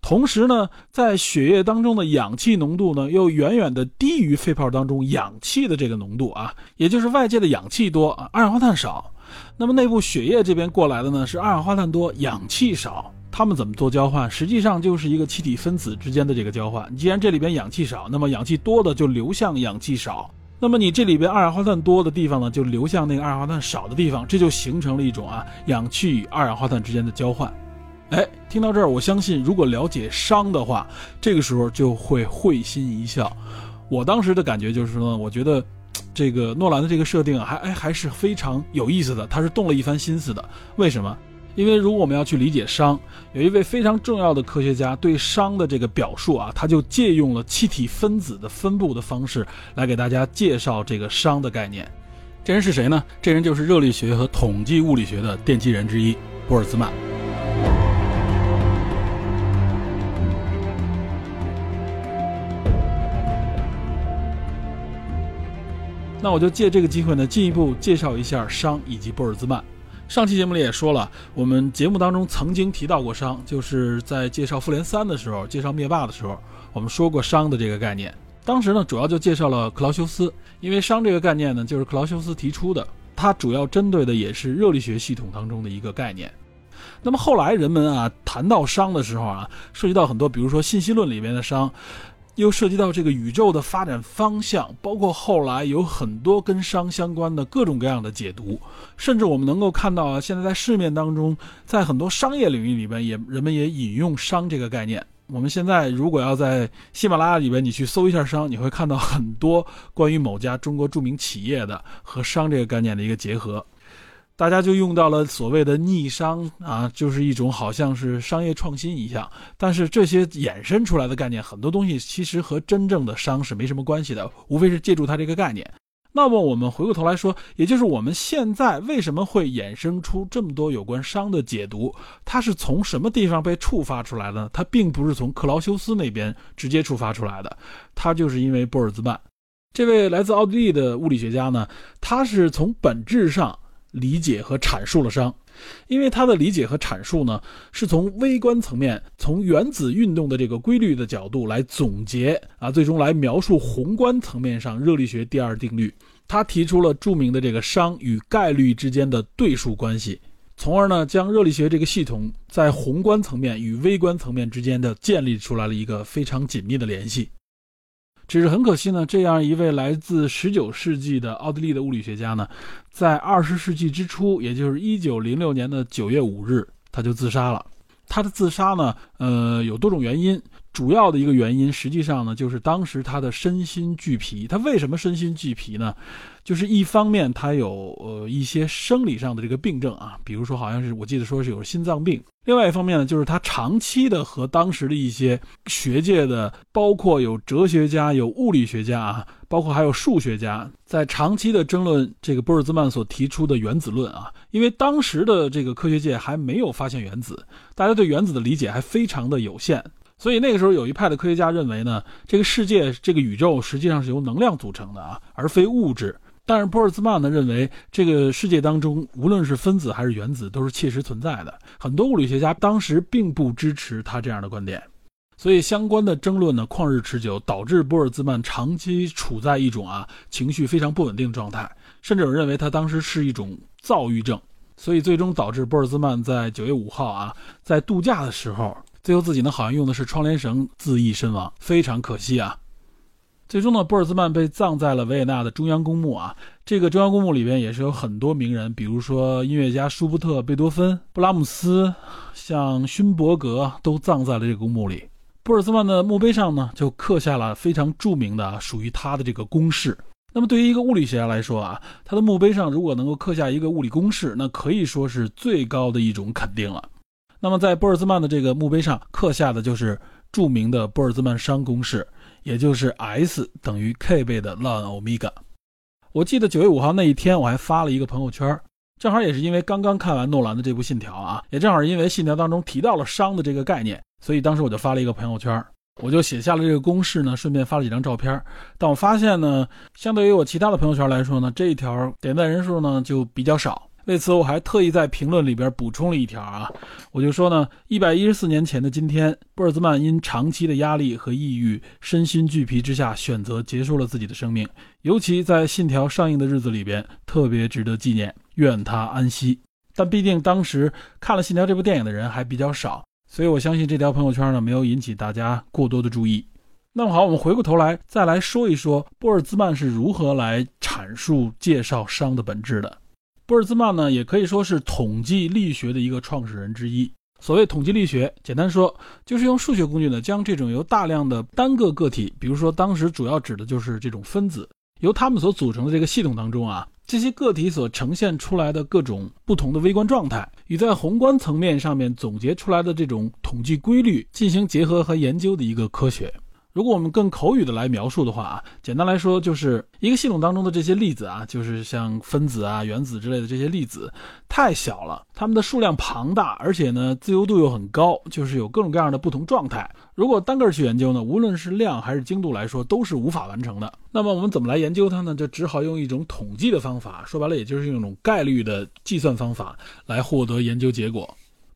同时呢，在血液当中的氧气浓度呢，又远远的低于肺泡当中氧气的这个浓度啊，也就是外界的氧气多啊，二氧化碳少。那么内部血液这边过来的呢是二氧化碳多，氧气少，它们怎么做交换？实际上就是一个气体分子之间的这个交换。既然这里边氧气少，那么氧气多的就流向氧气少，那么你这里边二氧化碳多的地方呢，就流向那个二氧化碳少的地方，这就形成了一种啊氧气与二氧化碳之间的交换。哎，听到这儿，我相信如果了解商的话，这个时候就会会心一笑。我当时的感觉就是说，我觉得这个诺兰的这个设定还哎还是非常有意思的，他是动了一番心思的。为什么？因为如果我们要去理解熵，有一位非常重要的科学家对熵的这个表述啊，他就借用了气体分子的分布的方式来给大家介绍这个熵的概念。这人是谁呢？这人就是热力学和统计物理学的奠基人之一——波尔兹曼。那我就借这个机会呢，进一步介绍一下熵以及波尔兹曼。上期节目里也说了，我们节目当中曾经提到过熵，就是在介绍复联三的时候，介绍灭霸的时候，我们说过熵的这个概念。当时呢，主要就介绍了克劳修斯，因为熵这个概念呢，就是克劳修斯提出的，它主要针对的也是热力学系统当中的一个概念。那么后来人们啊谈到熵的时候啊，涉及到很多，比如说信息论里面的熵。又涉及到这个宇宙的发展方向，包括后来有很多跟商相关的各种各样的解读，甚至我们能够看到啊，现在在市面当中，在很多商业领域里边也人们也引用商这个概念。我们现在如果要在喜马拉雅里边你去搜一下商，你会看到很多关于某家中国著名企业的和商这个概念的一个结合。大家就用到了所谓的逆商啊，就是一种好像是商业创新一样。但是这些衍生出来的概念，很多东西其实和真正的商是没什么关系的，无非是借助它这个概念。那么我们回过头来说，也就是我们现在为什么会衍生出这么多有关商的解读？它是从什么地方被触发出来的？它并不是从克劳修斯那边直接触发出来的，它就是因为波尔兹曼这位来自奥地利的物理学家呢，他是从本质上。理解和阐述了熵，因为他的理解和阐述呢，是从微观层面，从原子运动的这个规律的角度来总结啊，最终来描述宏观层面上热力学第二定律。他提出了著名的这个熵与概率之间的对数关系，从而呢，将热力学这个系统在宏观层面与微观层面之间的建立出来了一个非常紧密的联系。只是很可惜呢，这样一位来自19世纪的奥地利的物理学家呢，在20世纪之初，也就是1906年的9月5日，他就自杀了。他的自杀呢，呃，有多种原因。主要的一个原因，实际上呢，就是当时他的身心俱疲。他为什么身心俱疲呢？就是一方面他有呃一些生理上的这个病症啊，比如说好像是我记得说是有心脏病。另外一方面呢，就是他长期的和当时的一些学界的，包括有哲学家、有物理学家啊，包括还有数学家，在长期的争论这个波尔兹曼所提出的原子论啊。因为当时的这个科学界还没有发现原子，大家对原子的理解还非常的有限。所以那个时候有一派的科学家认为呢，这个世界、这个宇宙实际上是由能量组成的啊，而非物质。但是波尔兹曼呢认为，这个世界当中无论是分子还是原子都是切实存在的。很多物理学家当时并不支持他这样的观点，所以相关的争论呢旷日持久，导致波尔兹曼长期处在一种啊情绪非常不稳定状态，甚至有人认为他当时是一种躁郁症。所以最终导致波尔兹曼在九月五号啊在度假的时候。最后自己呢，好像用的是窗帘绳自缢身亡，非常可惜啊。最终呢，波尔兹曼被葬在了维也纳的中央公墓啊。这个中央公墓里边也是有很多名人，比如说音乐家舒伯特、贝多芬、布拉姆斯，像勋伯格都葬在了这个公墓里。波尔兹曼的墓碑上呢，就刻下了非常著名的属于他的这个公式。那么对于一个物理学家来说啊，他的墓碑上如果能够刻下一个物理公式，那可以说是最高的一种肯定了。那么，在波尔兹曼的这个墓碑上刻下的就是著名的波尔兹曼熵公式，也就是 S 等于 K 倍的 ln 欧米伽。我记得九月五号那一天，我还发了一个朋友圈，正好也是因为刚刚看完诺兰的这部《信条》啊，也正好是因为《信条》当中提到了熵的这个概念，所以当时我就发了一个朋友圈，我就写下了这个公式呢，顺便发了几张照片。但我发现呢，相对于我其他的朋友圈来说呢，这一条点赞人数呢就比较少。为此，我还特意在评论里边补充了一条啊，我就说呢，一百一十四年前的今天，波尔兹曼因长期的压力和抑郁，身心俱疲之下，选择结束了自己的生命。尤其在《信条》上映的日子里边，特别值得纪念，愿他安息。但毕竟当时看了《信条》这部电影的人还比较少，所以我相信这条朋友圈呢，没有引起大家过多的注意。那么好，我们回过头来再来说一说波尔兹曼是如何来阐述、介绍熵的本质的。波尔兹曼呢，也可以说是统计力学的一个创始人之一。所谓统计力学，简单说就是用数学工具呢，将这种由大量的单个个体，比如说当时主要指的就是这种分子，由它们所组成的这个系统当中啊，这些个体所呈现出来的各种不同的微观状态，与在宏观层面上面总结出来的这种统计规律进行结合和研究的一个科学。如果我们更口语的来描述的话啊，简单来说就是一个系统当中的这些粒子啊，就是像分子啊、原子之类的这些粒子，太小了，它们的数量庞大，而且呢自由度又很高，就是有各种各样的不同状态。如果单个去研究呢，无论是量还是精度来说，都是无法完成的。那么我们怎么来研究它呢？就只好用一种统计的方法，说白了也就是用一种概率的计算方法来获得研究结果。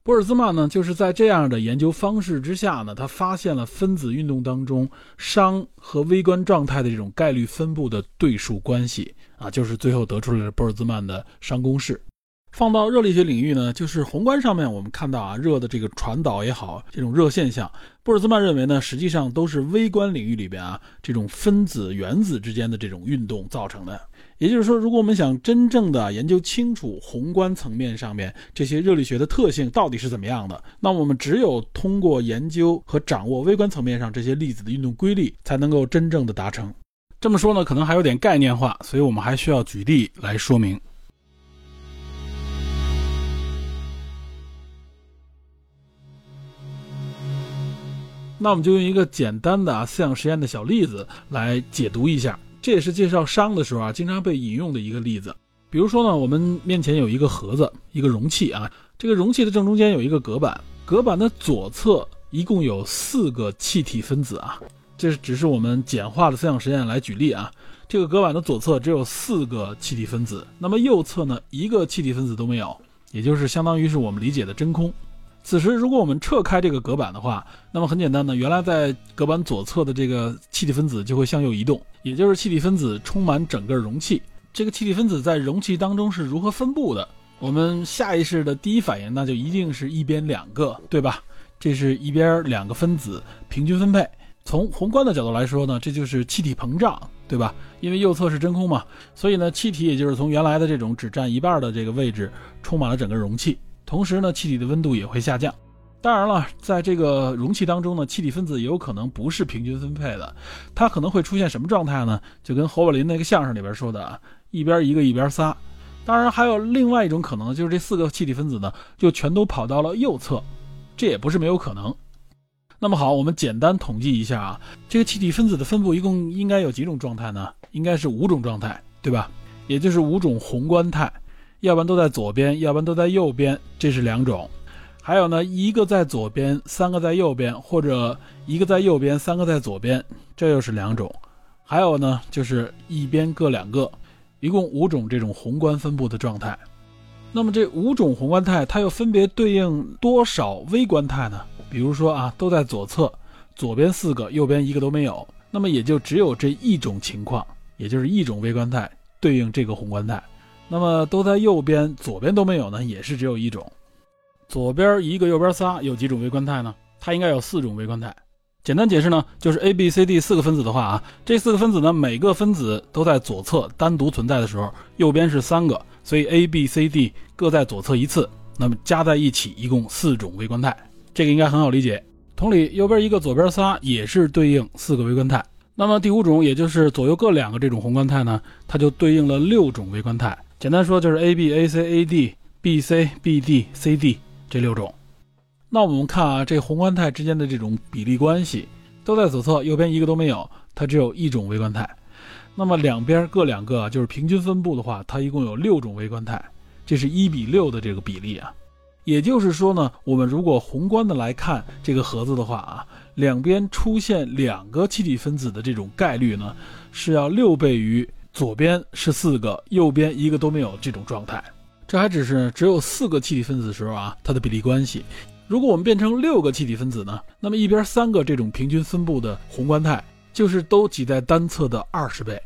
波尔兹曼呢，就是在这样的研究方式之下呢，他发现了分子运动当中熵和微观状态的这种概率分布的对数关系啊，就是最后得出来的波尔兹曼的熵公式。放到热力学领域呢，就是宏观上面我们看到啊，热的这个传导也好，这种热现象，波尔兹曼认为呢，实际上都是微观领域里边啊，这种分子原子之间的这种运动造成的。也就是说，如果我们想真正的研究清楚宏观层面上面这些热力学的特性到底是怎么样的，那我们只有通过研究和掌握微观层面上这些粒子的运动规律，才能够真正的达成。这么说呢，可能还有点概念化，所以我们还需要举例来说明。那我们就用一个简单的啊思想实验的小例子来解读一下。这也是介绍熵的时候啊，经常被引用的一个例子。比如说呢，我们面前有一个盒子，一个容器啊，这个容器的正中间有一个隔板，隔板的左侧一共有四个气体分子啊。这是只是我们简化的思想实验来举例啊。这个隔板的左侧只有四个气体分子，那么右侧呢，一个气体分子都没有，也就是相当于是我们理解的真空。此时，如果我们撤开这个隔板的话，那么很简单的，原来在隔板左侧的这个气体分子就会向右移动，也就是气体分子充满整个容器。这个气体分子在容器当中是如何分布的？我们下意识的第一反应，那就一定是一边两个，对吧？这是一边两个分子平均分配。从宏观的角度来说呢，这就是气体膨胀，对吧？因为右侧是真空嘛，所以呢，气体也就是从原来的这种只占一半的这个位置，充满了整个容器。同时呢，气体的温度也会下降。当然了，在这个容器当中呢，气体分子也有可能不是平均分配的，它可能会出现什么状态呢？就跟侯宝林那个相声里边说的啊，一边一个一边仨。当然还有另外一种可能，就是这四个气体分子呢，就全都跑到了右侧，这也不是没有可能。那么好，我们简单统计一下啊，这个气体分子的分布一共应该有几种状态呢？应该是五种状态，对吧？也就是五种宏观态。要不然都在左边，要不然都在右边，这是两种。还有呢，一个在左边，三个在右边，或者一个在右边，三个在左边，这又是两种。还有呢，就是一边各两个，一共五种这种宏观分布的状态。那么这五种宏观态，它又分别对应多少微观态呢？比如说啊，都在左侧，左边四个，右边一个都没有，那么也就只有这一种情况，也就是一种微观态对应这个宏观态。那么都在右边，左边都没有呢，也是只有一种。左边一个，右边仨，有几种微观态呢？它应该有四种微观态。简单解释呢，就是 A、B、C、D 四个分子的话啊，这四个分子呢，每个分子都在左侧单独存在的时候，右边是三个，所以 A、B、C、D 各在左侧一次，那么加在一起一共四种微观态。这个应该很好理解。同理，右边一个，左边仨，也是对应四个微观态。那么第五种，也就是左右各两个这种宏观态呢，它就对应了六种微观态。简单说就是 A B A C A D B C B D C D 这六种。那我们看啊，这宏观态之间的这种比例关系，都在左侧，右边一个都没有，它只有一种微观态。那么两边各两个，就是平均分布的话，它一共有六种微观态，这是一比六的这个比例啊。也就是说呢，我们如果宏观的来看这个盒子的话啊，两边出现两个气体分子的这种概率呢，是要六倍于。左边是四个，右边一个都没有这种状态，这还只是只有四个气体分子的时候啊，它的比例关系。如果我们变成六个气体分子呢，那么一边三个这种平均分布的宏观态，就是都挤在单侧的二十倍。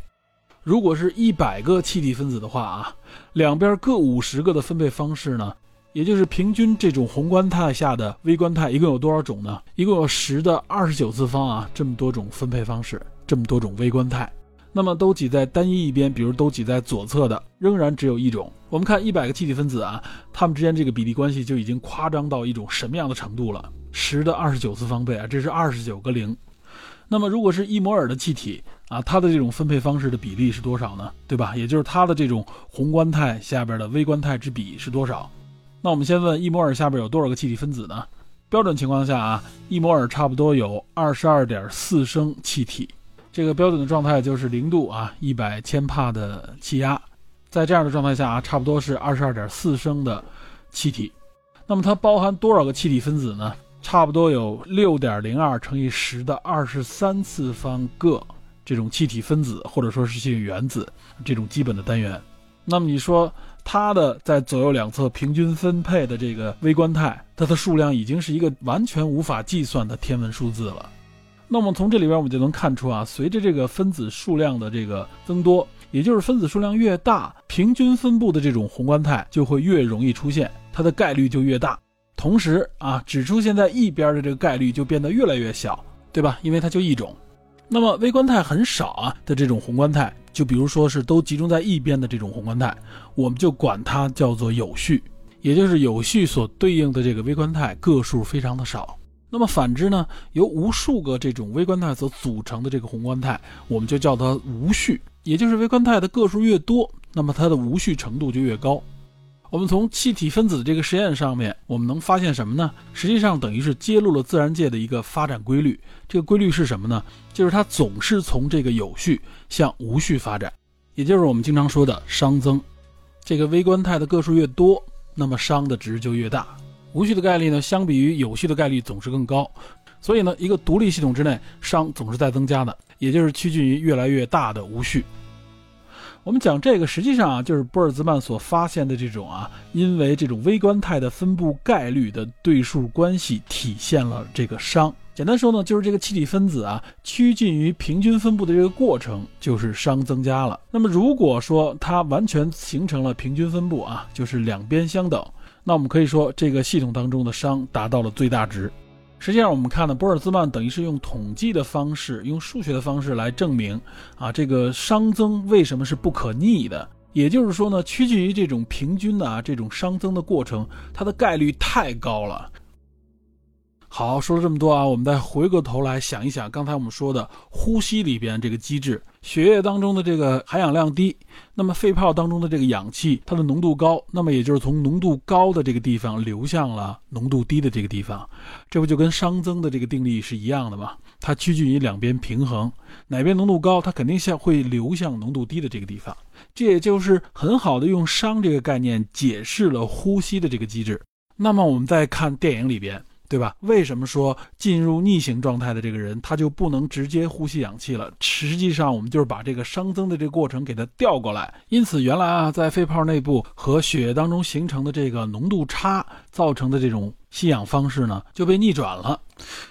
如果是一百个气体分子的话啊，两边各五十个的分配方式呢，也就是平均这种宏观态下的微观态一共有多少种呢？一共有十的二十九次方啊，这么多种分配方式，这么多种微观态。那么都挤在单一一边，比如都挤在左侧的，仍然只有一种。我们看一百个气体分子啊，它们之间这个比例关系就已经夸张到一种什么样的程度了？十的二十九次方倍啊，这是二十九个零。那么如果是一摩尔的气体啊，它的这种分配方式的比例是多少呢？对吧？也就是它的这种宏观态下边的微观态之比是多少？那我们先问一摩尔下边有多少个气体分子呢？标准情况下啊，一摩尔差不多有二十二点四升气体。这个标准的状态就是零度啊，一百千帕的气压，在这样的状态下啊，差不多是二十二点四升的气体。那么它包含多少个气体分子呢？差不多有六点零二乘以十的二十三次方个这种气体分子，或者说是气体原子这种基本的单元。那么你说它的在左右两侧平均分配的这个微观态，它的数量已经是一个完全无法计算的天文数字了。那么从这里边我们就能看出啊，随着这个分子数量的这个增多，也就是分子数量越大，平均分布的这种宏观态就会越容易出现，它的概率就越大。同时啊，只出现在一边的这个概率就变得越来越小，对吧？因为它就一种。那么微观态很少啊的这种宏观态，就比如说是都集中在一边的这种宏观态，我们就管它叫做有序，也就是有序所对应的这个微观态个数非常的少。那么反之呢，由无数个这种微观态所组成的这个宏观态，我们就叫它无序，也就是微观态的个数越多，那么它的无序程度就越高。我们从气体分子这个实验上面，我们能发现什么呢？实际上等于是揭露了自然界的一个发展规律。这个规律是什么呢？就是它总是从这个有序向无序发展，也就是我们经常说的熵增。这个微观态的个数越多，那么熵的值就越大。无序的概率呢，相比于有序的概率总是更高。所以呢，一个独立系统之内，熵总是在增加的，也就是趋近于越来越大的无序。我们讲这个，实际上啊，就是波尔兹曼所发现的这种啊，因为这种微观态的分布概率的对数关系体现了这个熵。简单说呢，就是这个气体分子啊，趋近于平均分布的这个过程，就是熵增加了。那么如果说它完全形成了平均分布啊，就是两边相等，那我们可以说这个系统当中的熵达到了最大值。实际上，我们看呢，波尔兹曼等于是用统计的方式，用数学的方式来证明啊，这个熵增为什么是不可逆的。也就是说呢，趋近于这种平均的啊，这种熵增的过程，它的概率太高了。好，说了这么多啊，我们再回过头来想一想，刚才我们说的呼吸里边这个机制，血液当中的这个含氧量低，那么肺泡当中的这个氧气它的浓度高，那么也就是从浓度高的这个地方流向了浓度低的这个地方，这不就跟熵增的这个定律是一样的吗？它趋近于两边平衡，哪边浓度高，它肯定向会流向浓度低的这个地方，这也就是很好的用熵这个概念解释了呼吸的这个机制。那么我们再看电影里边。对吧？为什么说进入逆行状态的这个人，他就不能直接呼吸氧气了？实际上，我们就是把这个熵增的这个过程给它调过来。因此，原来啊，在肺泡内部和血液当中形成的这个浓度差造成的这种吸氧方式呢，就被逆转了。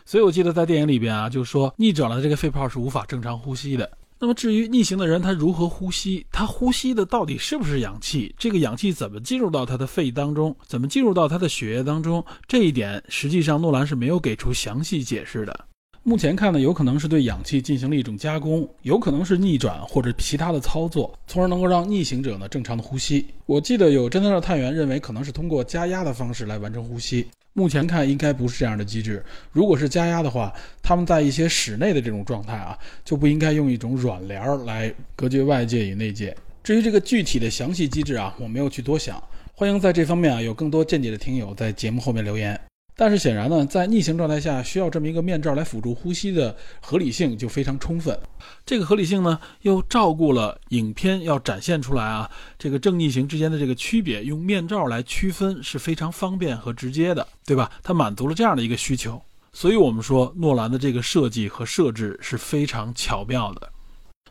所以我记得在电影里边啊，就说逆转了这个肺泡是无法正常呼吸的。那么至于逆行的人他如何呼吸，他呼吸的到底是不是氧气？这个氧气怎么进入到他的肺当中？怎么进入到他的血液当中？这一点实际上诺兰是没有给出详细解释的。目前看呢，有可能是对氧气进行了一种加工，有可能是逆转或者其他的操作，从而能够让逆行者呢正常的呼吸。我记得有侦探的探员认为可能是通过加压的方式来完成呼吸。目前看应该不是这样的机制。如果是加压的话，他们在一些室内的这种状态啊，就不应该用一种软帘儿来隔绝外界与内界。至于这个具体的详细机制啊，我没有去多想。欢迎在这方面啊有更多见解的听友在节目后面留言。但是显然呢，在逆行状态下需要这么一个面罩来辅助呼吸的合理性就非常充分。这个合理性呢，又照顾了影片要展现出来啊，这个正逆行之间的这个区别，用面罩来区分是非常方便和直接的，对吧？它满足了这样的一个需求。所以我们说，诺兰的这个设计和设置是非常巧妙的。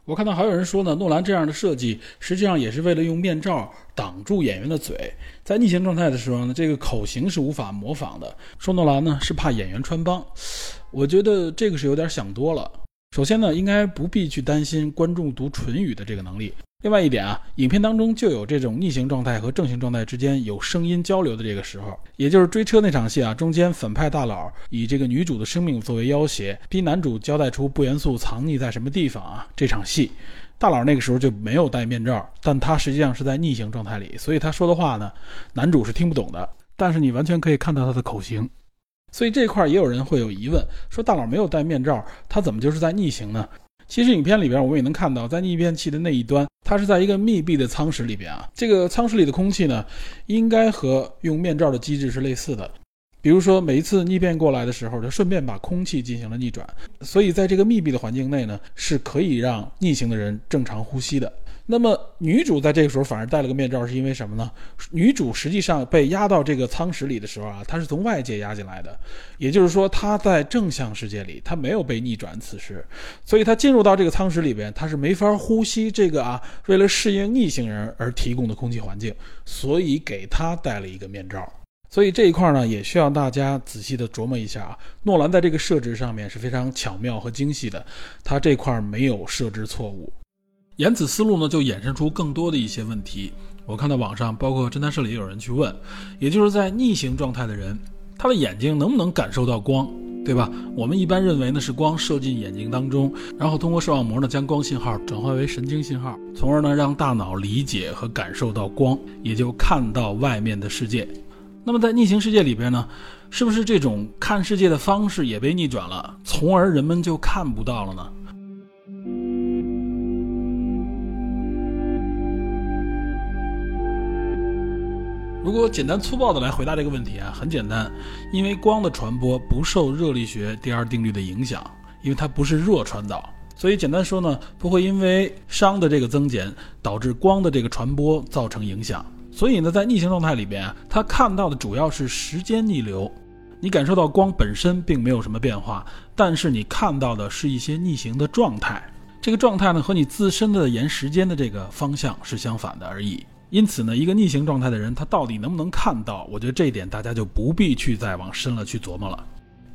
我看到还有人说呢，诺兰这样的设计实际上也是为了用面罩挡住演员的嘴，在逆行状态的时候呢，这个口型是无法模仿的。说诺兰呢是怕演员穿帮，我觉得这个是有点想多了。首先呢，应该不必去担心观众读唇语的这个能力。另外一点啊，影片当中就有这种逆行状态和正行状态之间有声音交流的这个时候，也就是追车那场戏啊，中间反派大佬以这个女主的生命作为要挟，逼男主交代出不元素藏匿在什么地方啊。这场戏，大佬那个时候就没有戴面罩，但他实际上是在逆行状态里，所以他说的话呢，男主是听不懂的。但是你完全可以看到他的口型，所以这块也有人会有疑问，说大佬没有戴面罩，他怎么就是在逆行呢？其实影片里边我们也能看到，在逆变器的那一端，它是在一个密闭的舱室里边啊。这个舱室里的空气呢，应该和用面罩的机制是类似的。比如说每一次逆变过来的时候，就顺便把空气进行了逆转，所以在这个密闭的环境内呢，是可以让逆行的人正常呼吸的。那么女主在这个时候反而戴了个面罩，是因为什么呢？女主实际上被压到这个舱室里的时候啊，她是从外界压进来的，也就是说她在正向世界里，她没有被逆转。此时，所以她进入到这个舱室里边，她是没法呼吸这个啊，为了适应逆行人而提供的空气环境，所以给她戴了一个面罩。所以这一块呢，也需要大家仔细的琢磨一下啊。诺兰在这个设置上面是非常巧妙和精细的，他这块没有设置错误。沿此思路呢，就衍生出更多的一些问题。我看到网上，包括侦探社里也有人去问，也就是在逆行状态的人，他的眼睛能不能感受到光，对吧？我们一般认为呢是光射进眼睛当中，然后通过视网膜呢将光信号转化为神经信号，从而呢让大脑理解和感受到光，也就看到外面的世界。那么在逆行世界里边呢，是不是这种看世界的方式也被逆转了，从而人们就看不到了呢？如果简单粗暴的来回答这个问题啊，很简单，因为光的传播不受热力学第二定律的影响，因为它不是热传导，所以简单说呢，不会因为熵的这个增减导致光的这个传播造成影响。所以呢，在逆行状态里边，它看到的主要是时间逆流，你感受到光本身并没有什么变化，但是你看到的是一些逆行的状态，这个状态呢和你自身的沿时间的这个方向是相反的而已。因此呢，一个逆行状态的人，他到底能不能看到？我觉得这一点大家就不必去再往深了去琢磨了。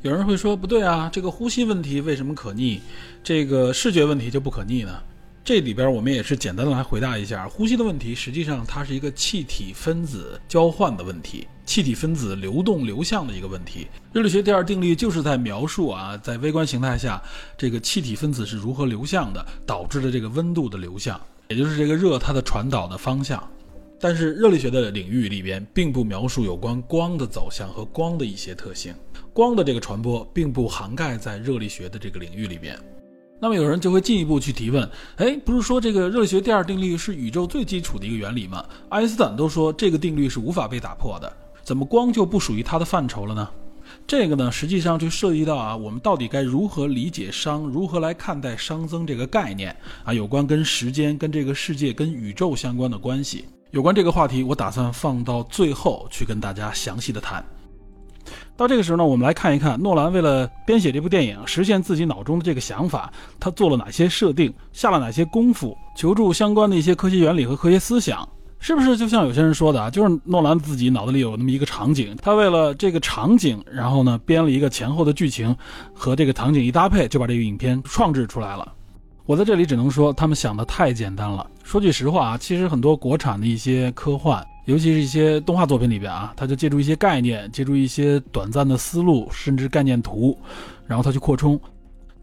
有人会说，不对啊，这个呼吸问题为什么可逆？这个视觉问题就不可逆呢？这里边我们也是简单的来回答一下，呼吸的问题实际上它是一个气体分子交换的问题，气体分子流动流向的一个问题。热力学第二定律就是在描述啊，在微观形态下，这个气体分子是如何流向的，导致了这个温度的流向，也就是这个热它的传导的方向。但是热力学的领域里边，并不描述有关光的走向和光的一些特性，光的这个传播并不涵盖在热力学的这个领域里边。那么有人就会进一步去提问：哎，不是说这个热力学第二定律是宇宙最基础的一个原理吗？爱因斯坦都说这个定律是无法被打破的，怎么光就不属于它的范畴了呢？这个呢，实际上就涉及到啊，我们到底该如何理解熵，如何来看待熵增这个概念啊，有关跟时间、跟这个世界、跟宇宙相关的关系。有关这个话题，我打算放到最后去跟大家详细的谈。到这个时候呢，我们来看一看诺兰为了编写这部电影，实现自己脑中的这个想法，他做了哪些设定，下了哪些功夫，求助相关的一些科学原理和科学思想，是不是就像有些人说的啊？就是诺兰自己脑子里有那么一个场景，他为了这个场景，然后呢编了一个前后的剧情，和这个场景一搭配，就把这个影片创制出来了。我在这里只能说，他们想的太简单了。说句实话啊，其实很多国产的一些科幻，尤其是一些动画作品里边啊，他就借助一些概念，借助一些短暂的思路，甚至概念图，然后他去扩充。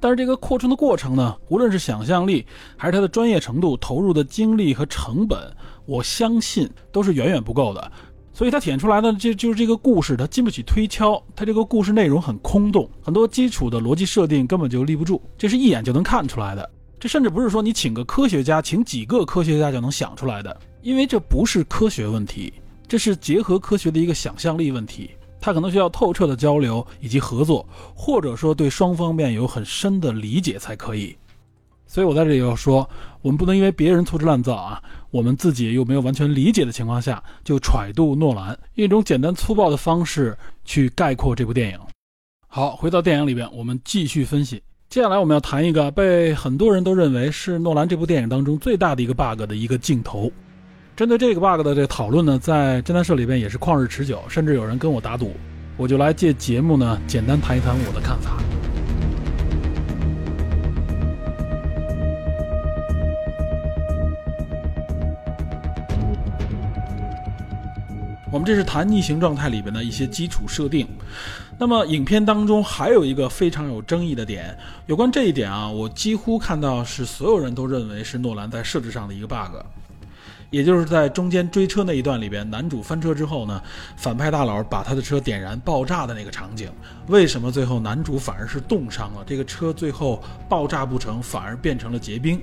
但是这个扩充的过程呢，无论是想象力，还是他的专业程度、投入的精力和成本，我相信都是远远不够的。所以他体现出来的，就就是这个故事，它经不起推敲，它这个故事内容很空洞，很多基础的逻辑设定根本就立不住，这是一眼就能看出来的。甚至不是说你请个科学家，请几个科学家就能想出来的，因为这不是科学问题，这是结合科学的一个想象力问题。它可能需要透彻的交流以及合作，或者说对双方面有很深的理解才可以。所以我在这里要说，我们不能因为别人粗制滥造啊，我们自己又没有完全理解的情况下，就揣度诺兰，用一种简单粗暴的方式去概括这部电影。好，回到电影里边，我们继续分析。接下来我们要谈一个被很多人都认为是诺兰这部电影当中最大的一个 bug 的一个镜头。针对这个 bug 的这个讨论呢，在侦探社里边也是旷日持久，甚至有人跟我打赌。我就来借节目呢，简单谈一谈我的看法。我们这是谈逆行状态里边的一些基础设定。那么影片当中还有一个非常有争议的点，有关这一点啊，我几乎看到是所有人都认为是诺兰在设置上的一个 bug。也就是在中间追车那一段里边，男主翻车之后呢，反派大佬把他的车点燃爆炸的那个场景，为什么最后男主反而是冻伤了？这个车最后爆炸不成，反而变成了结冰。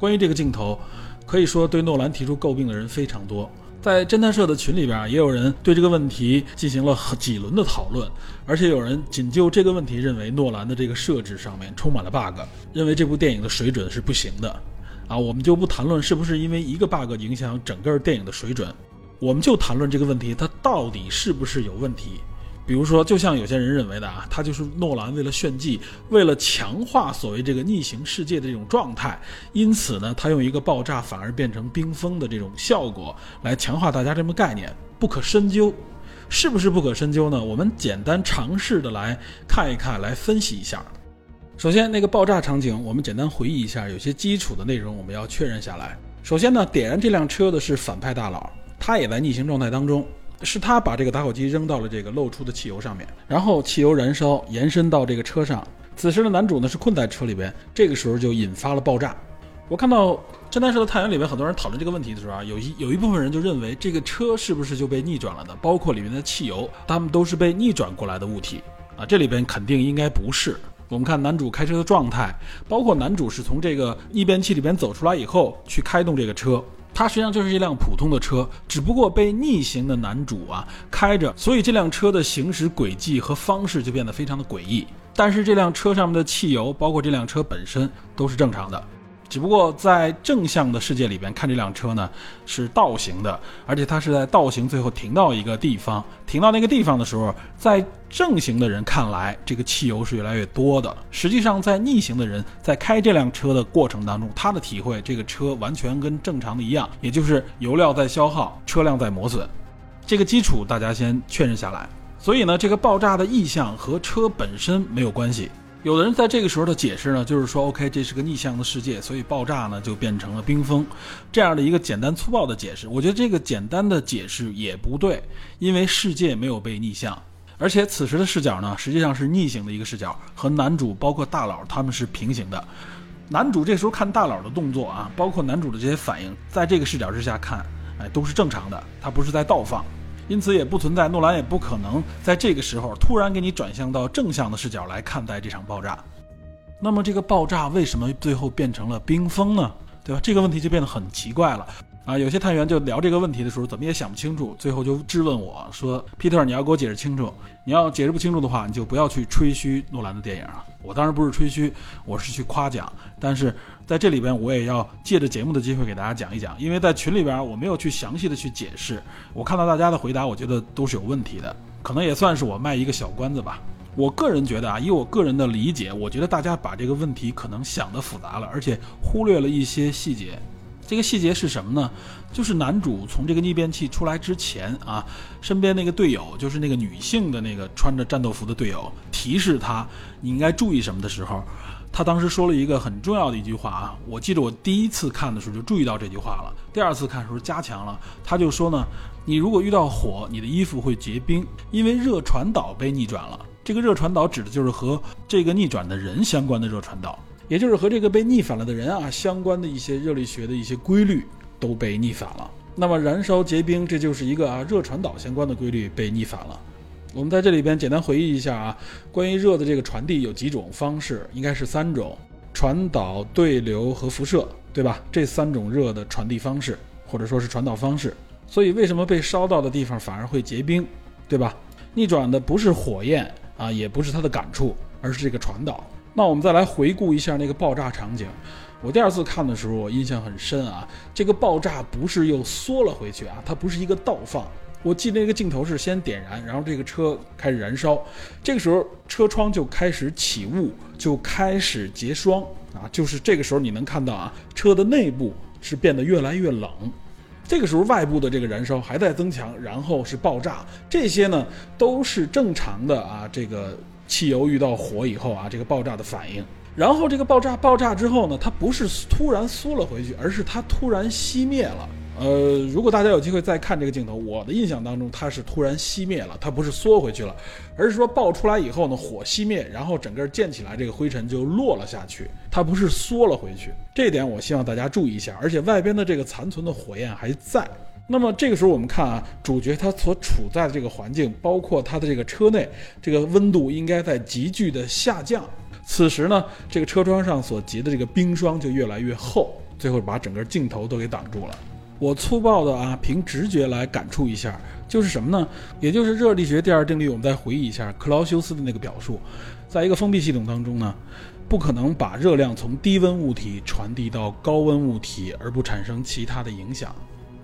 关于这个镜头，可以说对诺兰提出诟病的人非常多，在侦探社的群里边，也有人对这个问题进行了几轮的讨论，而且有人仅就这个问题认为诺兰的这个设置上面充满了 bug，认为这部电影的水准是不行的。啊，我们就不谈论是不是因为一个 bug 影响整个电影的水准，我们就谈论这个问题，它到底是不是有问题？比如说，就像有些人认为的啊，他就是诺兰为了炫技，为了强化所谓这个逆行世界的这种状态，因此呢，他用一个爆炸反而变成冰封的这种效果来强化大家这么概念，不可深究，是不是不可深究呢？我们简单尝试的来看一看，来分析一下。首先，那个爆炸场景，我们简单回忆一下，有些基础的内容我们要确认下来。首先呢，点燃这辆车的是反派大佬，他也在逆行状态当中，是他把这个打火机扔到了这个漏出的汽油上面，然后汽油燃烧延伸到这个车上。此时的男主呢是困在车里边，这个时候就引发了爆炸。我看到侦探社的探员里面很多人讨论这个问题的时候啊，有一有一部分人就认为这个车是不是就被逆转了的，包括里面的汽油，他们都是被逆转过来的物体啊，这里边肯定应该不是。我们看男主开车的状态，包括男主是从这个逆变器里边走出来以后去开动这个车，它实际上就是一辆普通的车，只不过被逆行的男主啊开着，所以这辆车的行驶轨迹和方式就变得非常的诡异。但是这辆车上面的汽油，包括这辆车本身都是正常的。只不过在正向的世界里边看这辆车呢是倒行的，而且它是在倒行最后停到一个地方，停到那个地方的时候，在正行的人看来，这个汽油是越来越多的。实际上，在逆行的人在开这辆车的过程当中，他的体会，这个车完全跟正常的一样，也就是油料在消耗，车辆在磨损。这个基础大家先确认下来。所以呢，这个爆炸的意向和车本身没有关系。有的人在这个时候的解释呢，就是说，OK，这是个逆向的世界，所以爆炸呢就变成了冰封，这样的一个简单粗暴的解释。我觉得这个简单的解释也不对，因为世界没有被逆向，而且此时的视角呢，实际上是逆行的一个视角，和男主包括大佬他们是平行的。男主这时候看大佬的动作啊，包括男主的这些反应，在这个视角之下看，哎，都是正常的，他不是在倒放。因此也不存在，诺兰也不可能在这个时候突然给你转向到正向的视角来看待这场爆炸。那么这个爆炸为什么最后变成了冰封呢？对吧？这个问题就变得很奇怪了。啊，有些探员就聊这个问题的时候，怎么也想不清楚，最后就质问我说：“皮特，你要给我解释清楚。你要解释不清楚的话，你就不要去吹嘘诺兰的电影啊。”我当然不是吹嘘，我是去夸奖。但是在这里边，我也要借着节目的机会给大家讲一讲，因为在群里边我没有去详细的去解释。我看到大家的回答，我觉得都是有问题的，可能也算是我卖一个小关子吧。我个人觉得啊，以我个人的理解，我觉得大家把这个问题可能想的复杂了，而且忽略了一些细节。这个细节是什么呢？就是男主从这个逆变器出来之前啊，身边那个队友，就是那个女性的那个穿着战斗服的队友，提示他你应该注意什么的时候，他当时说了一个很重要的一句话啊。我记得我第一次看的时候就注意到这句话了，第二次看的时候加强了。他就说呢，你如果遇到火，你的衣服会结冰，因为热传导被逆转了。这个热传导指的就是和这个逆转的人相关的热传导。也就是和这个被逆反了的人啊相关的一些热力学的一些规律都被逆反了。那么燃烧结冰，这就是一个啊热传导相关的规律被逆反了。我们在这里边简单回忆一下啊，关于热的这个传递有几种方式，应该是三种：传导、对流和辐射，对吧？这三种热的传递方式或者说是传导方式。所以为什么被烧到的地方反而会结冰，对吧？逆转的不是火焰啊，也不是它的感触，而是这个传导。那我们再来回顾一下那个爆炸场景。我第二次看的时候，我印象很深啊。这个爆炸不是又缩了回去啊，它不是一个倒放。我记得那个镜头是先点燃，然后这个车开始燃烧，这个时候车窗就开始起雾，就开始结霜啊。就是这个时候你能看到啊，车的内部是变得越来越冷。这个时候外部的这个燃烧还在增强，然后是爆炸。这些呢都是正常的啊，这个。汽油遇到火以后啊，这个爆炸的反应，然后这个爆炸爆炸之后呢，它不是突然缩了回去，而是它突然熄灭了呃，如果大家有机会再看这个镜头，我的印象当中它是突然熄灭了，它不是缩回去了，而是说爆出来以后呢，火熄灭，然后整个溅起来，这个灰尘就落了下去，它不是缩了回去。这点我希望大家注意一下，而且外边的这个残存的火焰还在。那么这个时候我们看啊，主角他所处在的这个环境，包括他的这个车内，这个温度应该在急剧的下降。此时呢，这个车窗上所结的这个冰霜就越来越厚，最后把整个镜头都给挡住了。我粗暴的啊，凭直觉来感触一下，就是什么呢？也就是热力学第二定律。我们再回忆一下克劳修斯的那个表述，在一个封闭系统当中呢，不可能把热量从低温物体传递到高温物体而不产生其他的影响。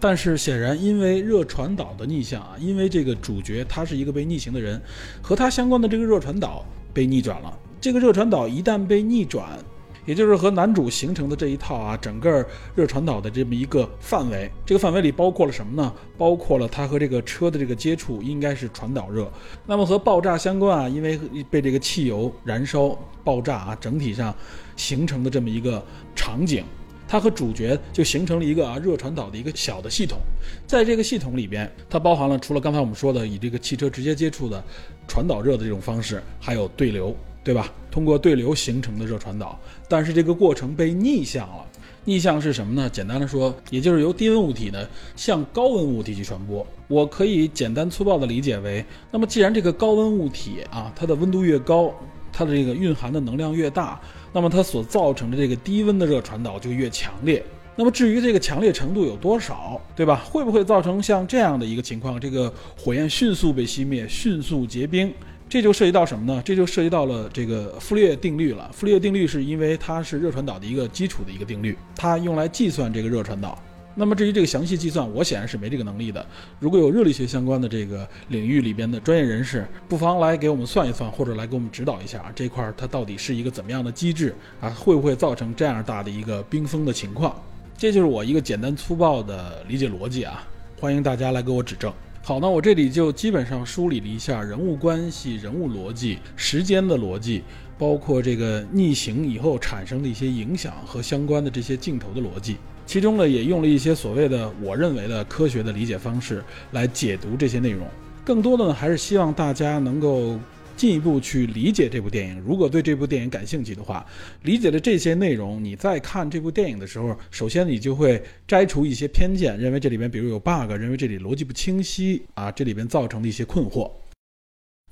但是显然，因为热传导的逆向啊，因为这个主角他是一个被逆行的人，和他相关的这个热传导被逆转了。这个热传导一旦被逆转，也就是和男主形成的这一套啊，整个热传导的这么一个范围，这个范围里包括了什么呢？包括了它和这个车的这个接触应该是传导热。那么和爆炸相关啊，因为被这个汽油燃烧爆炸啊，整体上形成的这么一个场景。它和主角就形成了一个啊热传导的一个小的系统，在这个系统里边，它包含了除了刚才我们说的以这个汽车直接接触的传导热的这种方式，还有对流，对吧？通过对流形成的热传导，但是这个过程被逆向了。逆向是什么呢？简单的说，也就是由低温物体呢向高温物体去传播。我可以简单粗暴的理解为，那么既然这个高温物体啊，它的温度越高，它的这个蕴含的能量越大。那么它所造成的这个低温的热传导就越强烈。那么至于这个强烈程度有多少，对吧？会不会造成像这样的一个情况，这个火焰迅速被熄灭，迅速结冰？这就涉及到什么呢？这就涉及到了这个傅立叶定律了。傅立叶定律是因为它是热传导的一个基础的一个定律，它用来计算这个热传导。那么至于这个详细计算，我显然是没这个能力的。如果有热力学相关的这个领域里边的专业人士，不妨来给我们算一算，或者来给我们指导一下啊，这块它到底是一个怎么样的机制啊？会不会造成这样大的一个冰封的情况？这就是我一个简单粗暴的理解逻辑啊，欢迎大家来给我指正。好，那我这里就基本上梳理了一下人物关系、人物逻辑、时间的逻辑，包括这个逆行以后产生的一些影响和相关的这些镜头的逻辑。其中呢，也用了一些所谓的我认为的科学的理解方式来解读这些内容。更多的呢，还是希望大家能够进一步去理解这部电影。如果对这部电影感兴趣的话，理解了这些内容，你在看这部电影的时候，首先你就会摘除一些偏见，认为这里边比如有 bug，认为这里逻辑不清晰啊，这里边造成的一些困惑。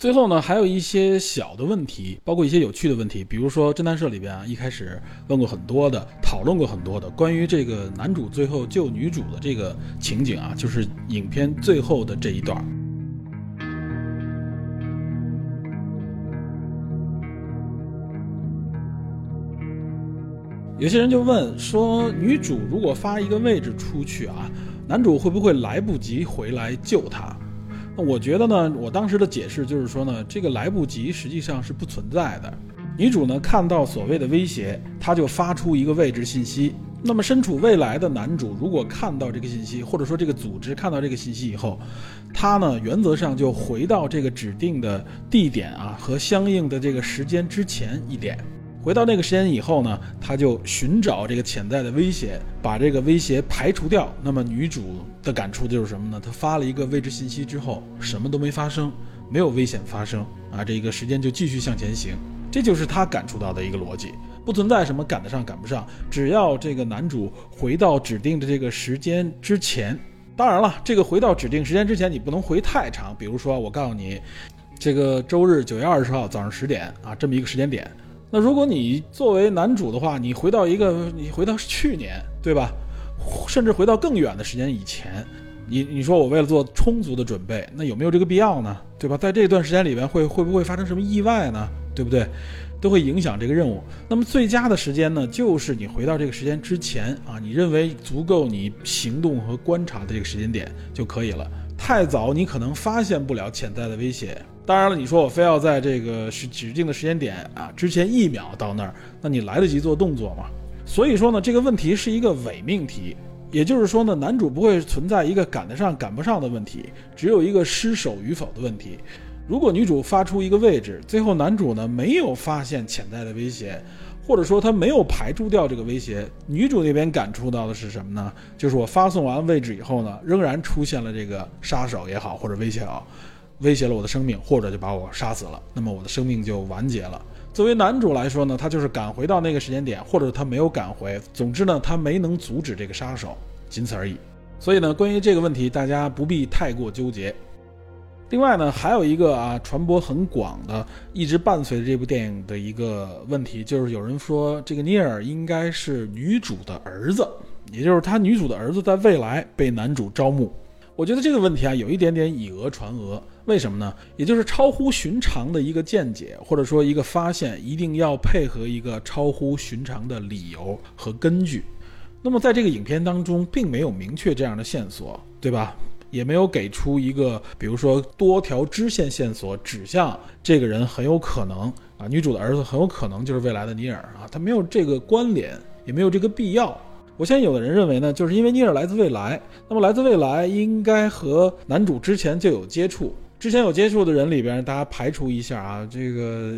最后呢，还有一些小的问题，包括一些有趣的问题，比如说侦探社里边啊，一开始问过很多的，讨论过很多的关于这个男主最后救女主的这个情景啊，就是影片最后的这一段。有些人就问说，女主如果发一个位置出去啊，男主会不会来不及回来救她？那我觉得呢，我当时的解释就是说呢，这个来不及实际上是不存在的。女主呢看到所谓的威胁，她就发出一个位置信息。那么身处未来的男主如果看到这个信息，或者说这个组织看到这个信息以后，他呢原则上就回到这个指定的地点啊和相应的这个时间之前一点。回到那个时间以后呢，他就寻找这个潜在的威胁，把这个威胁排除掉。那么女主的感触就是什么呢？她发了一个位置信息之后，什么都没发生，没有危险发生啊，这个时间就继续向前行。这就是她感触到的一个逻辑，不存在什么赶得上赶不上，只要这个男主回到指定的这个时间之前。当然了，这个回到指定时间之前，你不能回太长。比如说，我告诉你，这个周日九月二十号早上十点啊，这么一个时间点。那如果你作为男主的话，你回到一个，你回到去年，对吧？甚至回到更远的时间以前，你你说我为了做充足的准备，那有没有这个必要呢？对吧？在这段时间里面会会不会发生什么意外呢？对不对？都会影响这个任务。那么最佳的时间呢，就是你回到这个时间之前啊，你认为足够你行动和观察的这个时间点就可以了。太早，你可能发现不了潜在的威胁。当然了，你说我非要在这个是指定的时间点啊之前一秒到那儿，那你来得及做动作吗？所以说呢，这个问题是一个伪命题，也就是说呢，男主不会存在一个赶得上赶不上的问题，只有一个失手与否的问题。如果女主发出一个位置，最后男主呢没有发现潜在的威胁，或者说他没有排除掉这个威胁，女主那边感触到的是什么呢？就是我发送完位置以后呢，仍然出现了这个杀手也好，或者威胁也好，威胁了我的生命，或者就把我杀死了，那么我的生命就完结了。作为男主来说呢，他就是赶回到那个时间点，或者他没有赶回，总之呢，他没能阻止这个杀手，仅此而已。所以呢，关于这个问题，大家不必太过纠结。另外呢，还有一个啊，传播很广的，一直伴随着这部电影的一个问题，就是有人说这个尼尔应该是女主的儿子，也就是他女主的儿子在未来被男主招募。我觉得这个问题啊，有一点点以讹传讹。为什么呢？也就是超乎寻常的一个见解，或者说一个发现，一定要配合一个超乎寻常的理由和根据。那么在这个影片当中，并没有明确这样的线索，对吧？也没有给出一个，比如说多条支线线索指向这个人很有可能啊，女主的儿子很有可能就是未来的尼尔啊，他没有这个关联，也没有这个必要。我相信有的人认为呢，就是因为尼尔来自未来，那么来自未来应该和男主之前就有接触。之前有接触的人里边，大家排除一下啊，这个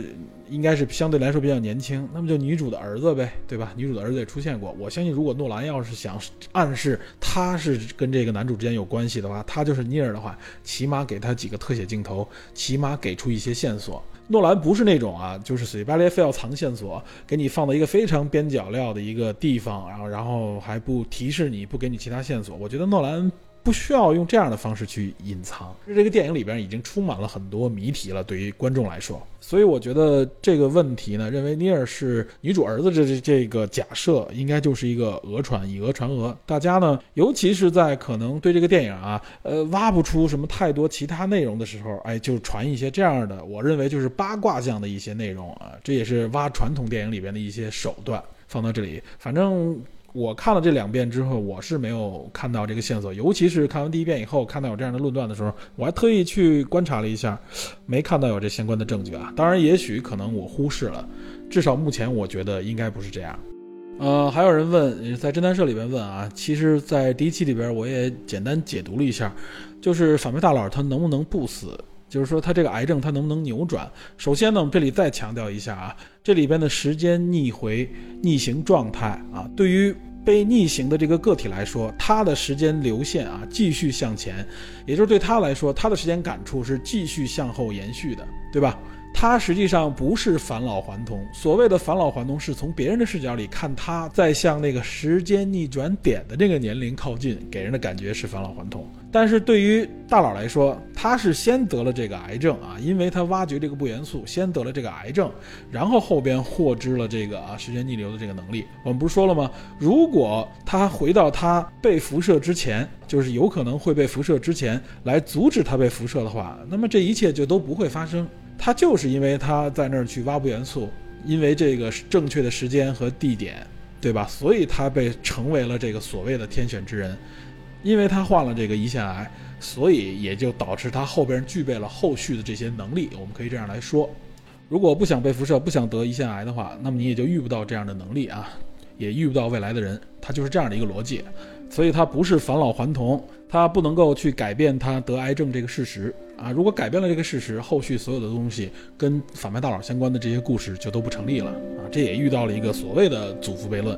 应该是相对来说比较年轻，那么就女主的儿子呗，对吧？女主的儿子也出现过。我相信，如果诺兰要是想暗示他是跟这个男主之间有关系的话，他就是尼尔的话，起码给他几个特写镜头，起码给出一些线索。诺兰不是那种啊，就是嘴巴里非要藏线索，给你放到一个非常边角料的一个地方，然后然后还不提示你，不给你其他线索。我觉得诺兰。不需要用这样的方式去隐藏，这个电影里边已经充满了很多谜题了，对于观众来说。所以我觉得这个问题呢，认为尼尔是女主儿子这这这个假设，应该就是一个讹传，以讹传讹。大家呢，尤其是在可能对这个电影啊，呃，挖不出什么太多其他内容的时候，哎，就传一些这样的，我认为就是八卦向的一些内容啊，这也是挖传统电影里边的一些手段，放到这里，反正。我看了这两遍之后，我是没有看到这个线索，尤其是看完第一遍以后，看到有这样的论断的时候，我还特意去观察了一下，没看到有这相关的证据啊。当然，也许可能我忽视了，至少目前我觉得应该不是这样。呃，还有人问，在侦探社里边问啊，其实，在第一期里边我也简单解读了一下，就是反派大佬他能不能不死？就是说，他这个癌症他能不能扭转？首先呢，我们这里再强调一下啊，这里边的时间逆回、逆行状态啊，对于被逆行的这个个体来说，他的时间流线啊继续向前，也就是对他来说，他的时间感触是继续向后延续的，对吧？他实际上不是返老还童。所谓的返老还童，是从别人的视角里看他在向那个时间逆转点的这个年龄靠近，给人的感觉是返老还童。但是对于大佬来说，他是先得了这个癌症啊，因为他挖掘这个不元素，先得了这个癌症，然后后边获知了这个啊时间逆流的这个能力。我们不是说了吗？如果他回到他被辐射之前，就是有可能会被辐射之前来阻止他被辐射的话，那么这一切就都不会发生。他就是因为他在那儿去挖不元素，因为这个正确的时间和地点，对吧？所以他被成为了这个所谓的天选之人，因为他患了这个胰腺癌，所以也就导致他后边具备了后续的这些能力。我们可以这样来说，如果不想被辐射，不想得胰腺癌的话，那么你也就遇不到这样的能力啊，也遇不到未来的人。他就是这样的一个逻辑，所以他不是返老还童，他不能够去改变他得癌症这个事实。啊，如果改变了这个事实，后续所有的东西跟反派大佬相关的这些故事就都不成立了啊！这也遇到了一个所谓的祖父悖论。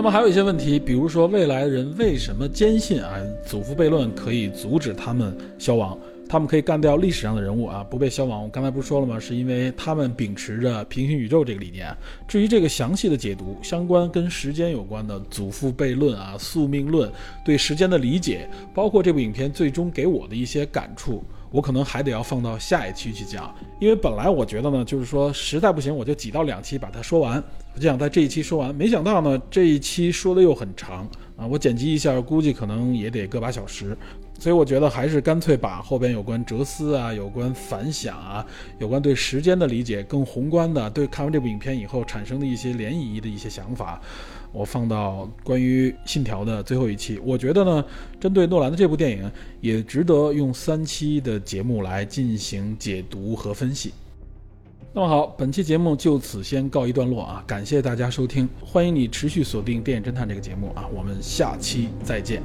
那么还有一些问题，比如说未来人为什么坚信啊祖父悖论可以阻止他们消亡？他们可以干掉历史上的人物啊，不被消亡。我刚才不是说了吗？是因为他们秉持着平行宇宙这个理念。至于这个详细的解读，相关跟时间有关的祖父悖论啊、宿命论，对时间的理解，包括这部影片最终给我的一些感触，我可能还得要放到下一期去讲。因为本来我觉得呢，就是说实在不行，我就挤到两期把它说完，我就想在这一期说完。没想到呢，这一期说的又很长啊，我剪辑一下，估计可能也得个把小时。所以我觉得还是干脆把后边有关哲思啊、有关反响啊、有关对时间的理解更宏观的，对看完这部影片以后产生的一些涟漪的一些想法，我放到关于《信条》的最后一期。我觉得呢，针对诺兰的这部电影，也值得用三期的节目来进行解读和分析。那么好，本期节目就此先告一段落啊！感谢大家收听，欢迎你持续锁定《电影侦探》这个节目啊！我们下期再见。